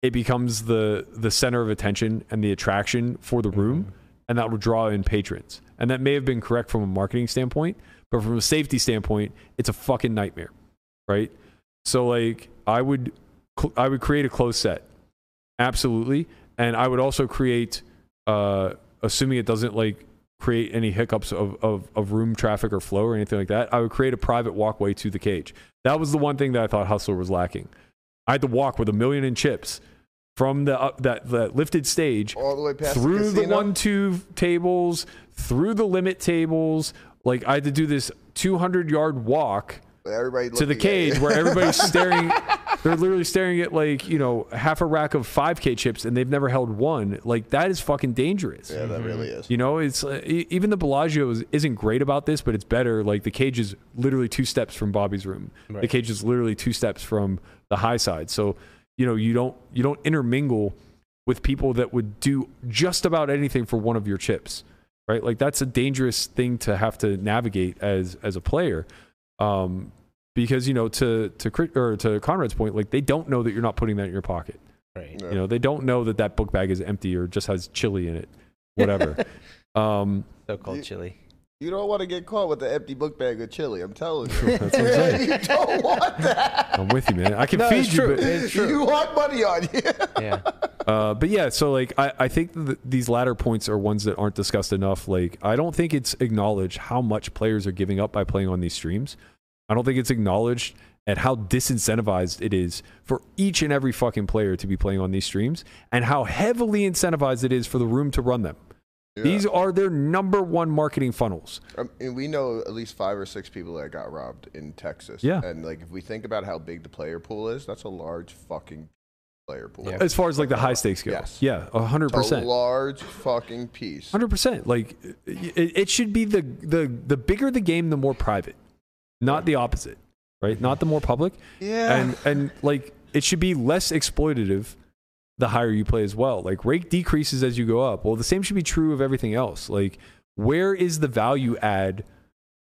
it becomes the the center of attention and the attraction for the room, and that will draw in patrons. And that may have been correct from a marketing standpoint, but from a safety standpoint, it's a fucking nightmare, right? So like, I would cl- I would create a closed set, absolutely, and I would also create, uh, assuming it doesn't like create any hiccups of, of, of room traffic or flow or anything like that, I would create a private walkway to the cage. That was the one thing that I thought Hustler was lacking. I had to walk with a million in chips from the uh, that, that lifted stage All the way past through the, the, one two tables, through the limit tables. Like I had to do this 200 yard walk Everybody to the cage where everybody's staring. <laughs> They're literally staring at like you know half a rack of 5K chips and they've never held one. Like that is fucking dangerous. Yeah, that really is. You know, it's uh, even the Bellagio is, isn't great about this, but it's better. Like the cage is literally two steps from Bobby's room. The cage is literally two steps from the high side. So you know you don't you don't intermingle with people that would do just about anything for one of your chips, right? Like that's a dangerous thing to have to navigate as as a player. Um, because you know to to or to Conrad's point, like they don't know that you're not putting that in your pocket. Right. Yeah. You know, they don't know that that book bag is empty or just has chili in it, whatever. <laughs> um, So called chili. You don't want to get caught with an empty book bag of chili. I'm telling you. <laughs> That's what I'm saying. you don't want that. I'm with you, man. I can No, feed it's you, true. but It's <laughs> true. You want money on you. Yeah. Uh, but yeah, so like I, I think th- these latter points are ones that aren't discussed enough. Like I don't think it's acknowledged how much players are giving up by playing on these streams. I don't think it's acknowledged at how disincentivized it is for each and every fucking player to be playing on these streams and how heavily incentivized it is for the room to run them. These are their number one marketing funnels. Um, and we know at least five or six people that got robbed in Texas. Yeah. And like, if we think about how big the player pool is, that's a large fucking player pool. Yeah. As far as like the high stakes go. Yes. Yeah, a hundred It's a percent. large fucking piece. Hundred percent. Like it, it should be the the the bigger the game, the more private, not the opposite, right? Not the more public. Yeah. And and like it should be less exploitative the higher you play as well. Like rake decreases as you go up. Well, the same should be true of everything else. Like where is the value add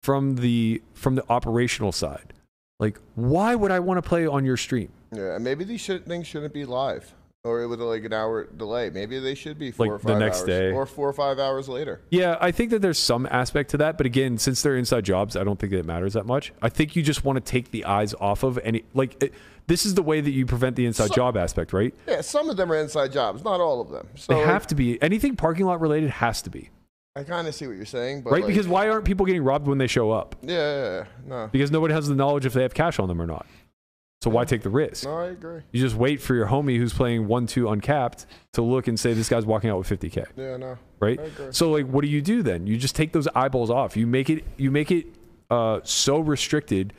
from the from the operational side? Like why would I want to play on your stream? yeah. Maybe these should, things shouldn't be live or with like an hour delay. Maybe they should be four Like or the next hours day. or four or five hours later. Yeah, I think that there's some aspect to that, but again, since they're inside jobs, I don't think that it matters that much. I think you just want to take the eyes off of any like it, this is the way that you prevent the inside So- job aspect, right? Yeah. Some of them are inside jobs, not all of them. So They like, have to be anything parking lot related has to be I kind of see what you're saying, but right like- because why aren't people getting robbed when they show up? Yeah, yeah, yeah. No. Because nobody has the knowledge if they have cash on them or not. So why take the risk? No, I agree. You just wait for your homie who's playing one two uncapped to look and say this guy's walking out with 50k. Yeah, no. right? I agree. So like, what do you do then? You just take those eyeballs off. You make it. You make it uh, so restricted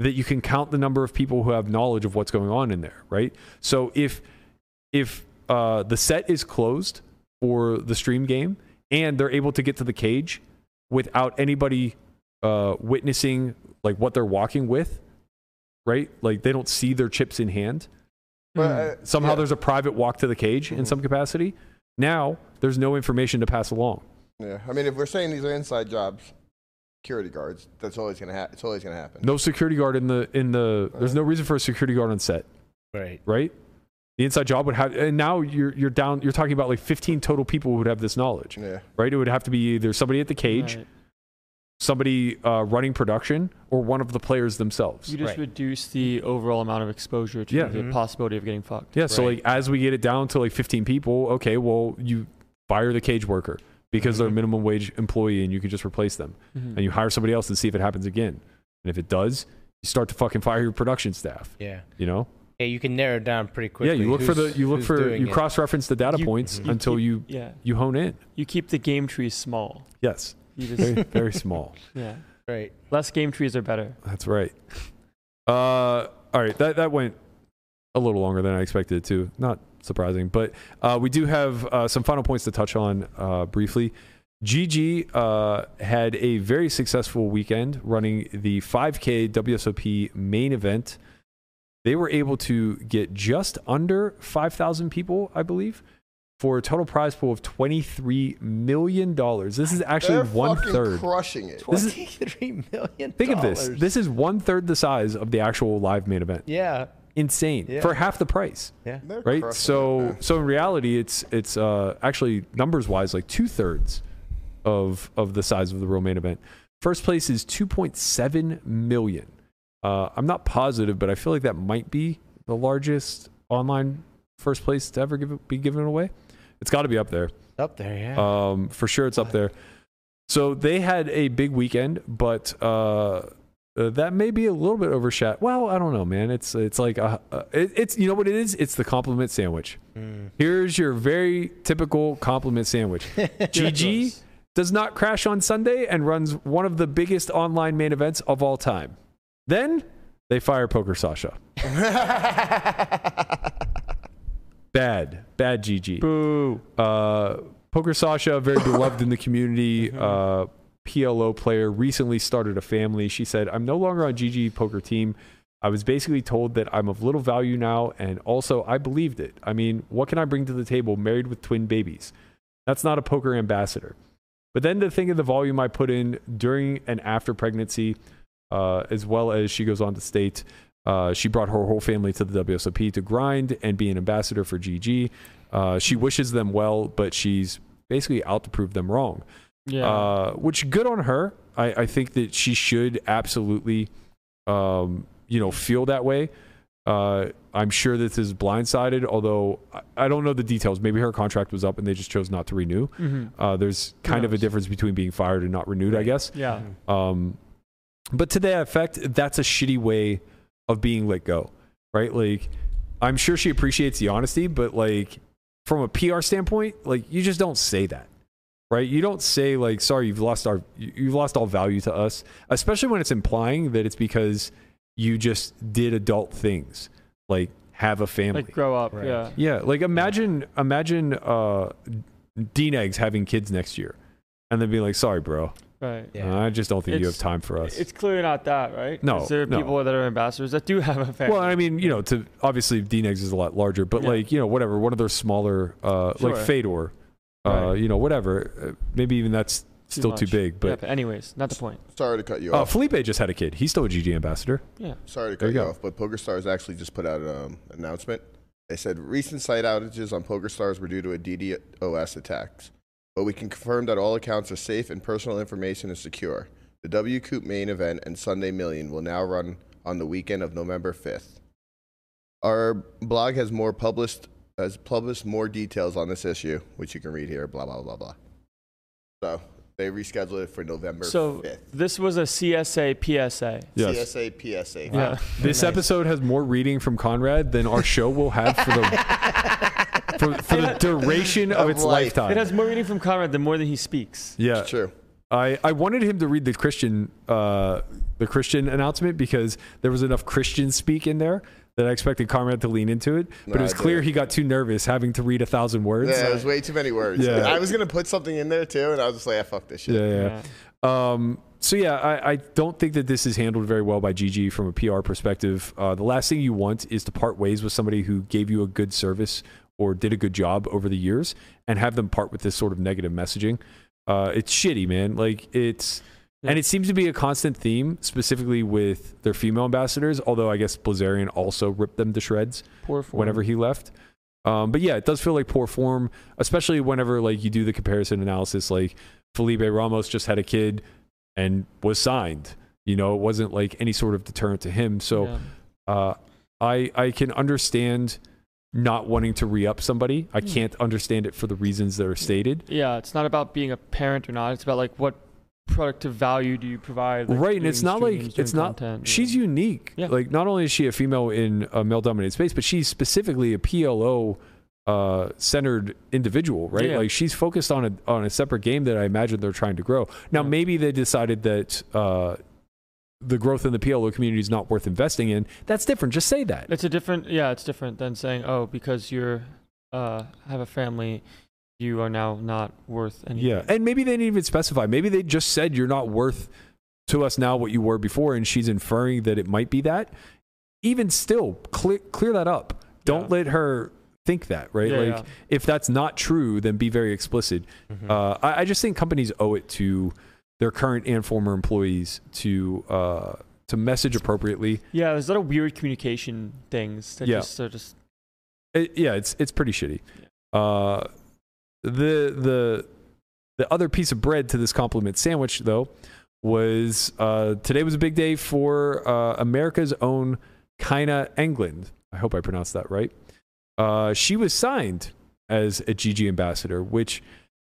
that you can count the number of people who have knowledge of what's going on in there, right? So if if uh, the set is closed for the stream game and they're able to get to the cage without anybody uh, witnessing like what they're walking with, right? Like they don't see their chips in hand. But, uh, Somehow yeah. there's a private walk to the cage in Mhm. some capacity. Now there's no information to pass along. Yeah, I mean, if we're saying these are inside jobs, security guards, that's always gonna happen. It's always gonna happen. No security guard in the in the. There's no reason for a security guard on set, Right. right? The inside job would have, and now you're you're down. You're talking about like 15 total people who would have this knowledge, Yeah, right? It would have to be either somebody at the cage, Right. Somebody uh, running production, or one of the players themselves. You just Right. reduce the overall amount of exposure to Yeah. the Mhm. possibility of getting fucked. Yeah. So like as we get it down to like 15 people, okay, well you fire the cage worker because they're a minimum wage employee and you can just replace them, Mhm. and you hire somebody else and see if it happens again. And if it does, you start to fucking fire your production staff. Yeah. You know. Yeah, you can narrow it down pretty quickly. yeah. You look for the you look for you cross reference the data You- points Mhm. until keep- you yeah you hone in. you keep the game tree small. Yes. You just, very, very small. <laughs> yeah. Right. Less game trees are better. That's right. Uh, all right, that that went a little longer than I expected it to. Not surprising, but uh, we do have uh, some final points to touch on uh, briefly. GG uh, had a very successful weekend running the 5K WSOP main event. They were able to get just under 5,000 people, I believe, for a total prize pool of $23 million. This is actually They're one fucking third. crushing it. This is- Twenty-three million. Think of this. This is one third the size of the actual live main event. Yeah. Insane Yeah. for half the price, Yeah. They're right? So, it, so in reality, it's it's uh, actually numbers wise like two thirds of of the size of the real main event. First place is 2.7 million. Uh, I'm not positive, but I feel like that might be the largest online first place to ever give be given away. It's got to be up there. Up there, yeah. Um, for sure, it's up there. So they had a big weekend, but uh, uh, that may be a little bit overshadowed. Well, I don't know, man. It's it's like a, uh, it, it's you know what it is. It's the compliment sandwich. Mm. Here's your very typical compliment sandwich. <laughs> GG does not crash on Sunday and runs one of the biggest online main events of all time. Then they fire Poker Sasha. <laughs> Bad, bad GG. Boo. Uh, Poker Sasha, very beloved in the community, uh, PLO player, recently started a family. She said, I'm no longer on GG Poker Team. I was basically told that I'm of little value now, and also I believed it. I mean, what can I bring to the table married with twin babies? That's not a poker ambassador. But then to think of the volume I put in during and after pregnancy, uh, as well as she goes on to state, uh, she brought her whole family to the WSOP to grind and be an ambassador for GG. Uh, she wishes them well, but she's basically out to prove them wrong. Yeah. Uh, which good on her. I, I think that she should absolutely, um, you know, feel that way. Uh, I'm sure this is blindsided, although I, I don't know the details. Maybe her contract was up and they just chose not to renew. Mhm. Uh, there's kind of a difference between being fired and not renewed, I guess. Yeah. Um, but to that effect, that's a shitty way of being let go, right? Like, I'm sure she appreciates the honesty, but like, from a PR standpoint, like, you just don't say that, right? You don't say like, "Sorry, you've lost our, you- you've lost all value to us," especially when it's implying that it's because you just did adult things, like have a family. Like grow up. Right. Yeah. Yeah, like imagine imagine uh DNegs having kids next year and then being like, sorry, bro. Right. Yeah. I just don't think you have It's- time for us. It's clearly not that, right? No, There are no. people that are ambassadors that do have a family. well, I mean, you know, to obviously DNegs is a lot larger, but Yeah. like, you know, whatever, one of those smaller uh like Sure. Fedor, uh, Right. you know, whatever. Uh, maybe even that's still too much. big, Yeah, but but anyways, not the point. Sorry to cut you uh, off. Felipe just had a kid. He's still a GG ambassador. Yeah. Sorry to There cut you you, go. off, but PokerStars actually just put out an um, announcement. They said recent site outages on PokerStars were due to a DDoS attacks, but we can confirm that all accounts are safe and personal information is secure. The WCOOP main event and Sunday Million will now run on the weekend of November 5th. Our blog has more published has published more details on this issue, which you can read here. Blah blah blah blah. So they rescheduled it for November So 5th. this was a CSA PSA. Yes. CSA PSA. Yeah. This Nice. episode has more reading from Conrad than our show will have for the <laughs> for, for the duration of Of its life. lifetime. It has more reading from Conrad than more than he speaks. yeah, It's true. I, I wanted him to read the Christian uh, the Christian announcement because there was enough Christian speak in there that I expected Conrad to lean into it. But No, it was I clear didn't. he got too nervous having to read a thousand words. Yeah, it was way too many words. Yeah. I was gonna put something in there too, and I was just like, "Ah, fuck this shit." yeah, yeah. Um, so yeah, I, I don't think that this is handled very well by GG from a PR perspective. Uh, the last thing you want is to part ways with somebody who gave you a good service or did a good job over the years, and have them part with this sort of negative messaging. Uh, it's shitty, man. Like it's. And it seems to be a constant theme, specifically with their female ambassadors. Although I guess Blazarian also ripped them to shreds whenever he left. Um, but yeah, it does feel like poor form, especially whenever like you do the comparison analysis. Like Felipe Ramos just had a kid and was signed. You know, it wasn't like any sort of deterrent to him. So Yeah. uh, I I can understand not wanting to re up somebody. I Hmm. can't understand it for the reasons that are stated. Yeah, it's not about being a parent or not. It's about like what productive value do you provide. like, right, and it's not like it's not. content, She's yeah. unique. Yeah. Like not only is she a female in a male dominated space, but she's specifically a PLO uh, centered individual, right? Yeah. Like she's focused on a on a separate game that I imagine they're trying to grow. Now, maybe they decided that uh, the growth in the PLO community is not worth investing in. That's different. Just say that. It's a different, yeah, it's different than saying, oh, because you're uh have a family, you are now not worth anything. Yeah, and maybe they didn't even specify. Maybe they just said you're not worth to us now what you were before, and she's inferring that it might be that. Even still, clear clear that up. Don't Yeah. let her think that, right? Yeah, like yeah. if that's not true, then be very explicit. Mhm. Uh, I, I just think companies owe it to their current and former employees to uh, to message appropriately. Yeah, there's a lot of weird communication things that Yeah. just are just It, yeah, it's it's pretty shitty. Uh, the the the other piece of bread to this compliment sandwich, though, was uh, today was a big day for uh, America's own Kina England. I hope I pronounced that right. Uh, she was signed as a GG ambassador, which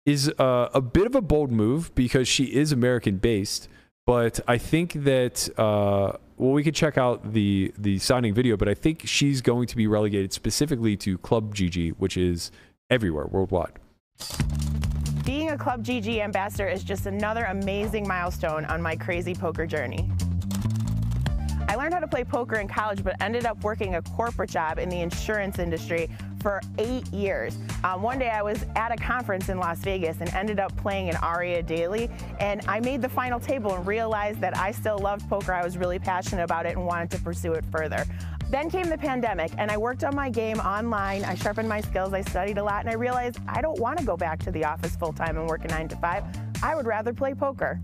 is uh, a bit of a bold move because she is American based. But I think that uh, well, we could check out the the signing video. But I think she's going to be relegated specifically to Club GG, which is everywhere worldwide. Being a Club GG ambassador is just another amazing milestone on my crazy poker journey. I learned how to play poker in college, but ended up working a corporate job in the insurance industry for eight years. Um, one day I was at a conference in Las Vegas and ended up playing an Aria daily, and I made the final table and realized that I still loved poker. I was really passionate about it and wanted to pursue it further. Then came the pandemic, and I worked on my game online. I sharpened my skills, I studied a lot, and I realized I don't want to go back to the office full time and work a nine to five. I would rather play poker.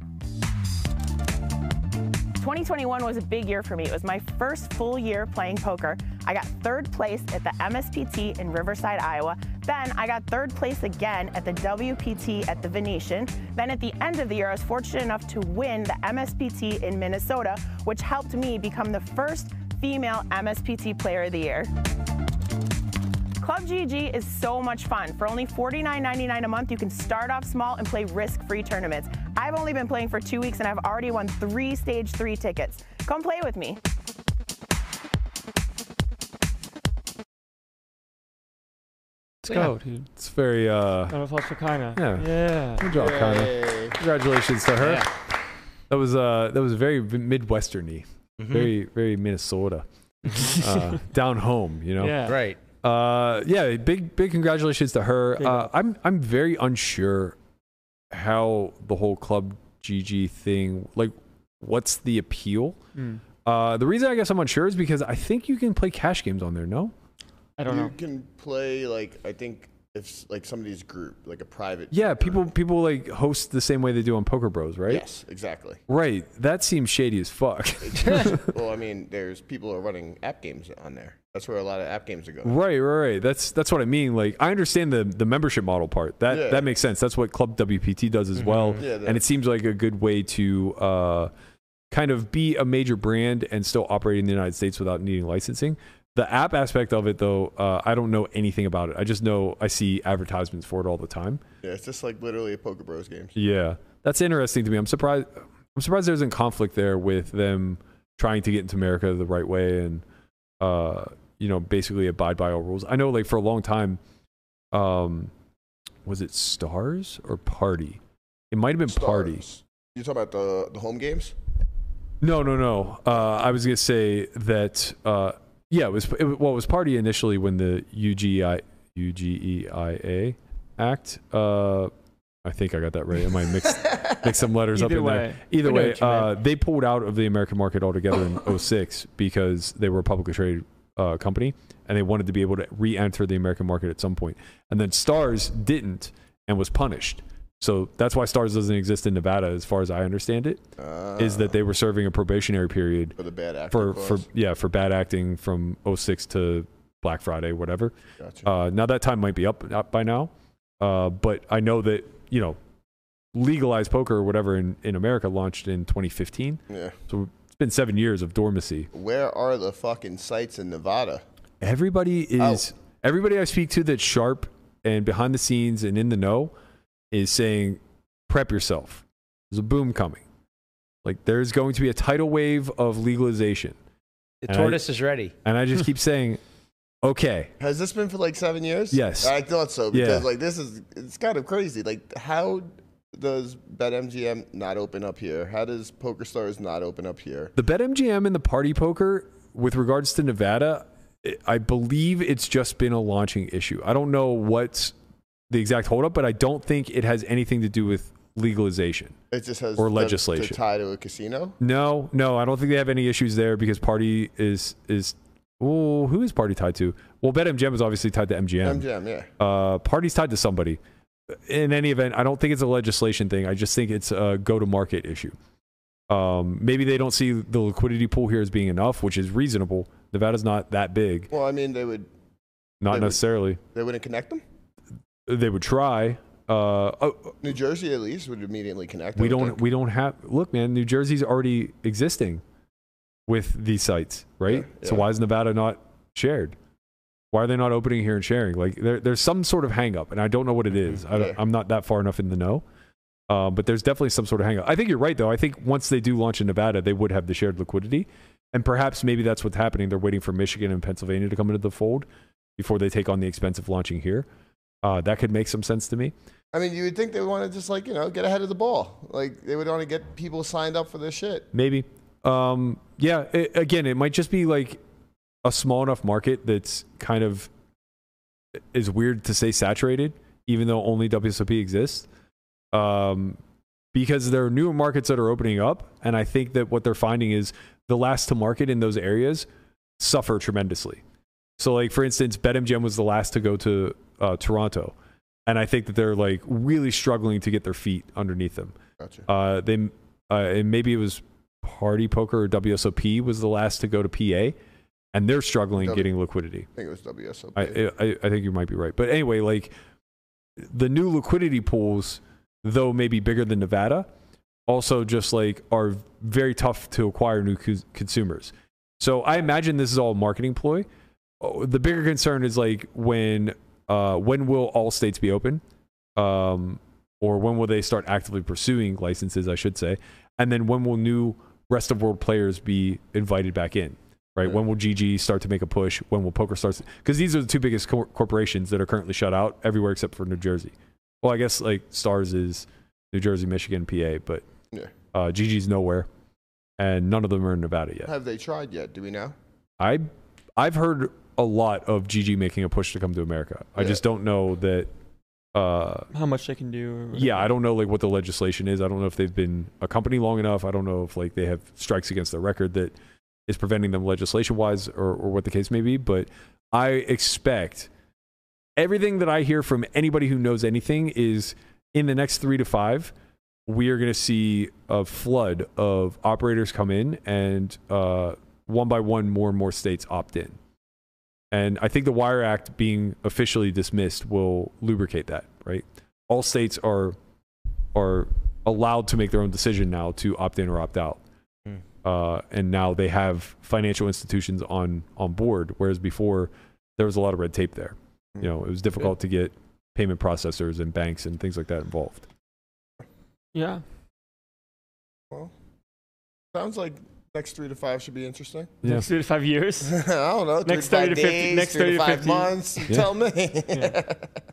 2021 was a big year for me. It was my first full year playing poker. I got third place at the MSPT in Riverside, Iowa. Then I got third place again at the WPT at the Venetian. Then at the end of the year, I was fortunate enough to win the MSPT in Minnesota, which helped me become the first female MSPT Player of the Year. Club GG is so much fun. For only $49.99 a month, you can start off small and play risk-free tournaments. I've only been playing for two weeks and I've already won three stage three tickets. Come play with me. let's go, dude. It's very uh, Round of applause for Kina. Yeah. Yeah. good job, Connor. Congratulations to her. That was uh, that was very midwesterny, Mhm. very very Minnesota, uh, <laughs> down home. You know. Yeah. right. Uh, yeah, big big congratulations to her. Uh. I'm I'm very unsure how the whole club GG thing like what's the appeal? Mm. Uh, the reason I guess I'm unsure is because I think you can play cash games on there. No. I don't you know. You can play like I think if s- like somebody's group, like a private. Yeah, server. people people like host the same way they do on Poker Bros, right? Yes, exactly. Right. That seems shady as fuck. <laughs> well, I mean, there's people are running app games on there. That's where a lot of app games are going. Right, right, right. That's that's what I mean. Like I understand the the membership model part. That Yeah. that makes sense. That's what Club WPT does as well. Yeah, and it seems like a good way to uh, kind of be a major brand and still operate in the United States without needing licensing. The app aspect of it, though, uh, I don't know anything about it. I just know I see advertisements for it all the time. Yeah, it's just like literally a Poker Bros game. Yeah, that's interesting to me. I'm surprised. I'm surprised there isn't conflict there with them trying to get into America the right way and, uh, you know, basically abide by all rules. I know, like for a long time, um, was it Stars or Party? It might have been Party. You talking about the the home games? No, no, no. Uh, I was gonna say that. Uh, yeah, it was. It, well, it was Party initially when the UGI UGEIA Act. Uh, I think I got that right. I might mix <laughs> mix some letters up Either in way. there. Either way, what you meant. uh, they pulled out of the American market altogether in <coughs> 06 because they were a publicly traded uh, company and they wanted to be able to re-enter the American market at some point. And then Stars didn't and was punished. So that's why Stars doesn't exist in Nevada, as far as I understand it Uh, is that they were serving a probationary period for the bad actor for for yeah for bad acting from 06 to Black Friday whatever. Gotcha. Uh, now that time might be up, up by now, uh, but I know that you know legalized poker or whatever in, in America launched in 2015. yeah. So it's been seven years of dormancy. Where are the fucking sites in Nevada? Everybody oh. is everybody I speak to that's sharp and behind the scenes and in the know is saying prep yourself. There's a boom coming. Like there's going to be a tidal wave of legalization. The And I- tortoise is ready. <laughs> And I just keep saying, Okay. Has this been for like seven years? Yes. I thought so Yeah. because like this is it's kind of crazy. Like how does BetMGM not open up here? How does PokerStars not open up here? The BetMGM and the Party Poker, with regards to Nevada, I believe it's just been a launching issue. I don't know what's the exact holdup, but I don't think it has anything to do with legalization. It just has Or legislation. to tie to a casino. No, no, I don't think they have any issues there because Party is is. Oh, who is Party tied to? Well, BetMGM is obviously tied to MGM. MGM, yeah. uh, party's tied to somebody. In any event, I don't think it's a legislation thing. I just think it's a go to market issue. Um, maybe they don't see the liquidity pool here as being enough, which is reasonable. Nevada's not that big, Well, I mean, they would not They would- necessarily. they wouldn't connect them. They would try. Uh, oh, New Jersey at least would immediately connect. We don't. think. We don't have. Look, man, New Jersey's already existing with these sites, right? Yeah, So why is Nevada not shared? Why are they not opening here and sharing? Like there, there's some sort of hang up, and I don't know what it is. I. I'm not that far enough in the know. Um, but there's definitely some sort of hang up. I think you're right, though. I think once they do launch in Nevada, they would have the shared liquidity. And perhaps maybe that's what's happening. They're waiting for Michigan and Pennsylvania to come into the fold before they take on the expense of launching here. Uh, that could make some sense to me. I mean, you would think they would want to just like you know get ahead of the ball. Like they would want to get people signed up for this shit. Maybe. Um, yeah. i again, it might just be like a small enough market that's kind of is weird to say saturated, even though only WSOP exists. Um, because there are newer markets that are opening up, and I think that what they're finding is the last to market in those areas suffer tremendously. So, like for instance, BetMGM was the last to go to uh, Toronto, and I think that they're like really struggling to get their feet underneath them. Gotcha. Uh, they uh, and maybe it was Party Poker or WSOP was the last to go to PA, and they're struggling W- getting liquidity. I think it was WSOP. I, I I think you might be right, but anyway, like the new liquidity pools, though maybe bigger than Nevada, also just like are very tough to acquire new cons- consumers. So I imagine this is all a marketing ploy. Oh, The bigger concern is like when uh, when will all states be open, um, or when will they start actively pursuing licenses? I should say, and then when will new rest of world players be invited back in? Right? Yeah. When will GG start to make a push? When will poker start? Because these are the two biggest cor- corporations that are currently shut out everywhere except for New Jersey. Well, I guess like Stars is New Jersey, Michigan, PA, but Yeah. uh, GG's nowhere, and none of them are in Nevada yet. Have they tried yet? Do we know? I I've heard a lot of GG making a push to come to America. I just don't know that. Uh, How much they can do? yeah, I don't know like what the legislation is. I don't know if they've been a company long enough. I don't know if like they have strikes against their record that is preventing them legislation wise or, or what the case may be. But I expect everything that I hear from anybody who knows anything is in the next three to five, we are going to see a flood of operators come in and uh, one by one, more and more states opt in. And I think the Wire Act being officially dismissed will lubricate that, right? All states are are allowed to make their own decision now to opt in or opt out. Hmm. Uh, and now they have financial institutions on on board, whereas before there was a lot of red tape there. You know, it was difficult to get payment processors and banks and things like that involved. Yeah. Well, sounds like next three to five should be interesting. Yeah. Next three to five years. <laughs> I don't know. Next three 30 to to five 50 days, next 30 to to five 50. months. Yeah. tell me.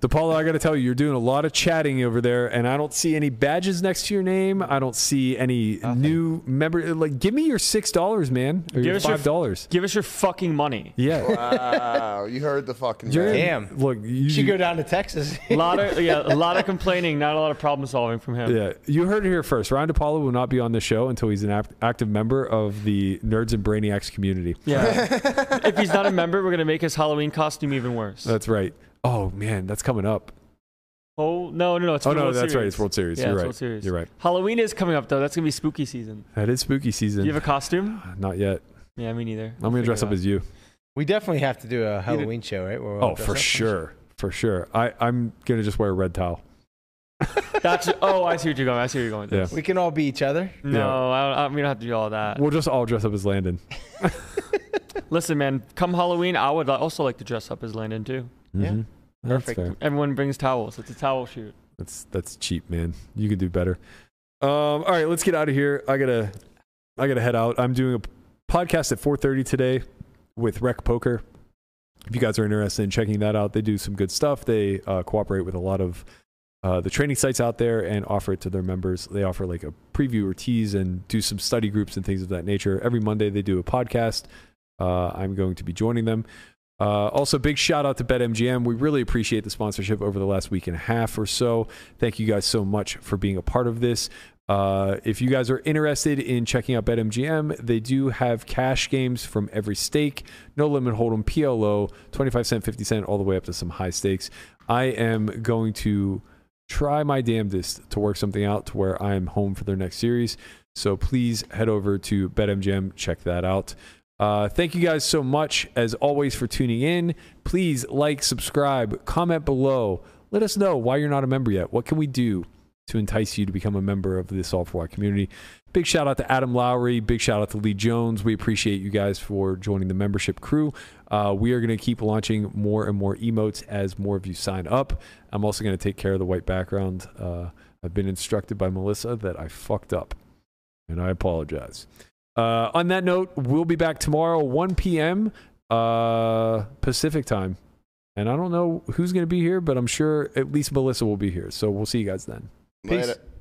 DePaulo, I got to tell you, you're doing a lot of chatting over there, and I don't see any badges next to your name. I don't see any Nothing. new member. Like, give me your six dollars, man, or Give your us your five dollars. Give us your fucking money. Yeah. wow, you heard the fucking You're- man. Damn. Look, you You should go down to Texas. A <laughs> lot of yeah, a lot of complaining, not a lot of problem solving from him. Yeah, you heard it here first. Ryan DePaulo will not be on the show until he's an act- active member of the Nerds and Brainiacs community. Yeah. <laughs> if he's not a member, we're gonna make his Halloween costume even worse. That's right. Oh man, that's coming up. oh no, no, no! It's oh no, World that's right. It's World Series. Yeah, You're right. World Series. You're right. Halloween is coming up though. That's gonna be spooky season. That is spooky season. Do you have a costume? <sighs> not yet. Yeah, me neither. I'm gonna dress up as you. we definitely have to do a Halloween show, right? We're all Oh, for sure, for sure. I I'm gonna just wear a red towel. That's oh, I see what you're going. I see where you're going. With Yeah. this. We can all be each other. No, I don't, I, we don't have to do all that. We'll just all dress up as Landon. <laughs> Listen, man, come Halloween, I would also like to dress up as Landon too. Yeah. Mhm. That's Perfect. fair. Everyone brings towels. It's a towel shoot. That's that's cheap, man. You could do better. Um, all right, let's get out of here. I gotta I gotta head out. I'm doing a podcast at 4:30 today with Rec Poker. if you guys are interested in checking that out, they do some good stuff. They uh, cooperate with a lot of uh, the training sites out there and offer it to their members. They offer like a preview or tease and do some study groups and things of that nature. Every Monday they do a podcast. Uh, I'm going to be joining them. Uh, also, big shout out to BetMGM. We really appreciate the sponsorship over the last week and a half or so. Thank you guys so much for being a part of this. Uh, if you guys are interested in checking out BetMGM, they do have cash games from every stake, no limit hold'em, PLO, 25 cent, 50 cent, all the way up to some high stakes. I am going to try my damnedest to work something out to where I am home for their next series. So please head over to BetMGM, check that out. Uh, thank you guys so much, as always, for tuning in. Please like, subscribe, comment below. Let us know why you're not a member yet. What can we do to entice you to become a member of this All for White community? Big shout out to Adam Lowry. Big shout out to Lee Jones. We appreciate you guys for joining the membership crew. Uh, we are going to keep launching more and more emotes as more of you sign up. I'm also going to take care of the white background. Uh, I've been instructed by Melissa that I fucked up, and I apologize. Uh, on that note, we'll be back tomorrow, 1 p.m. Uh, Pacific time. And I don't know who's going to be here, but I'm sure at least Melissa will be here. So we'll see you guys then. Later.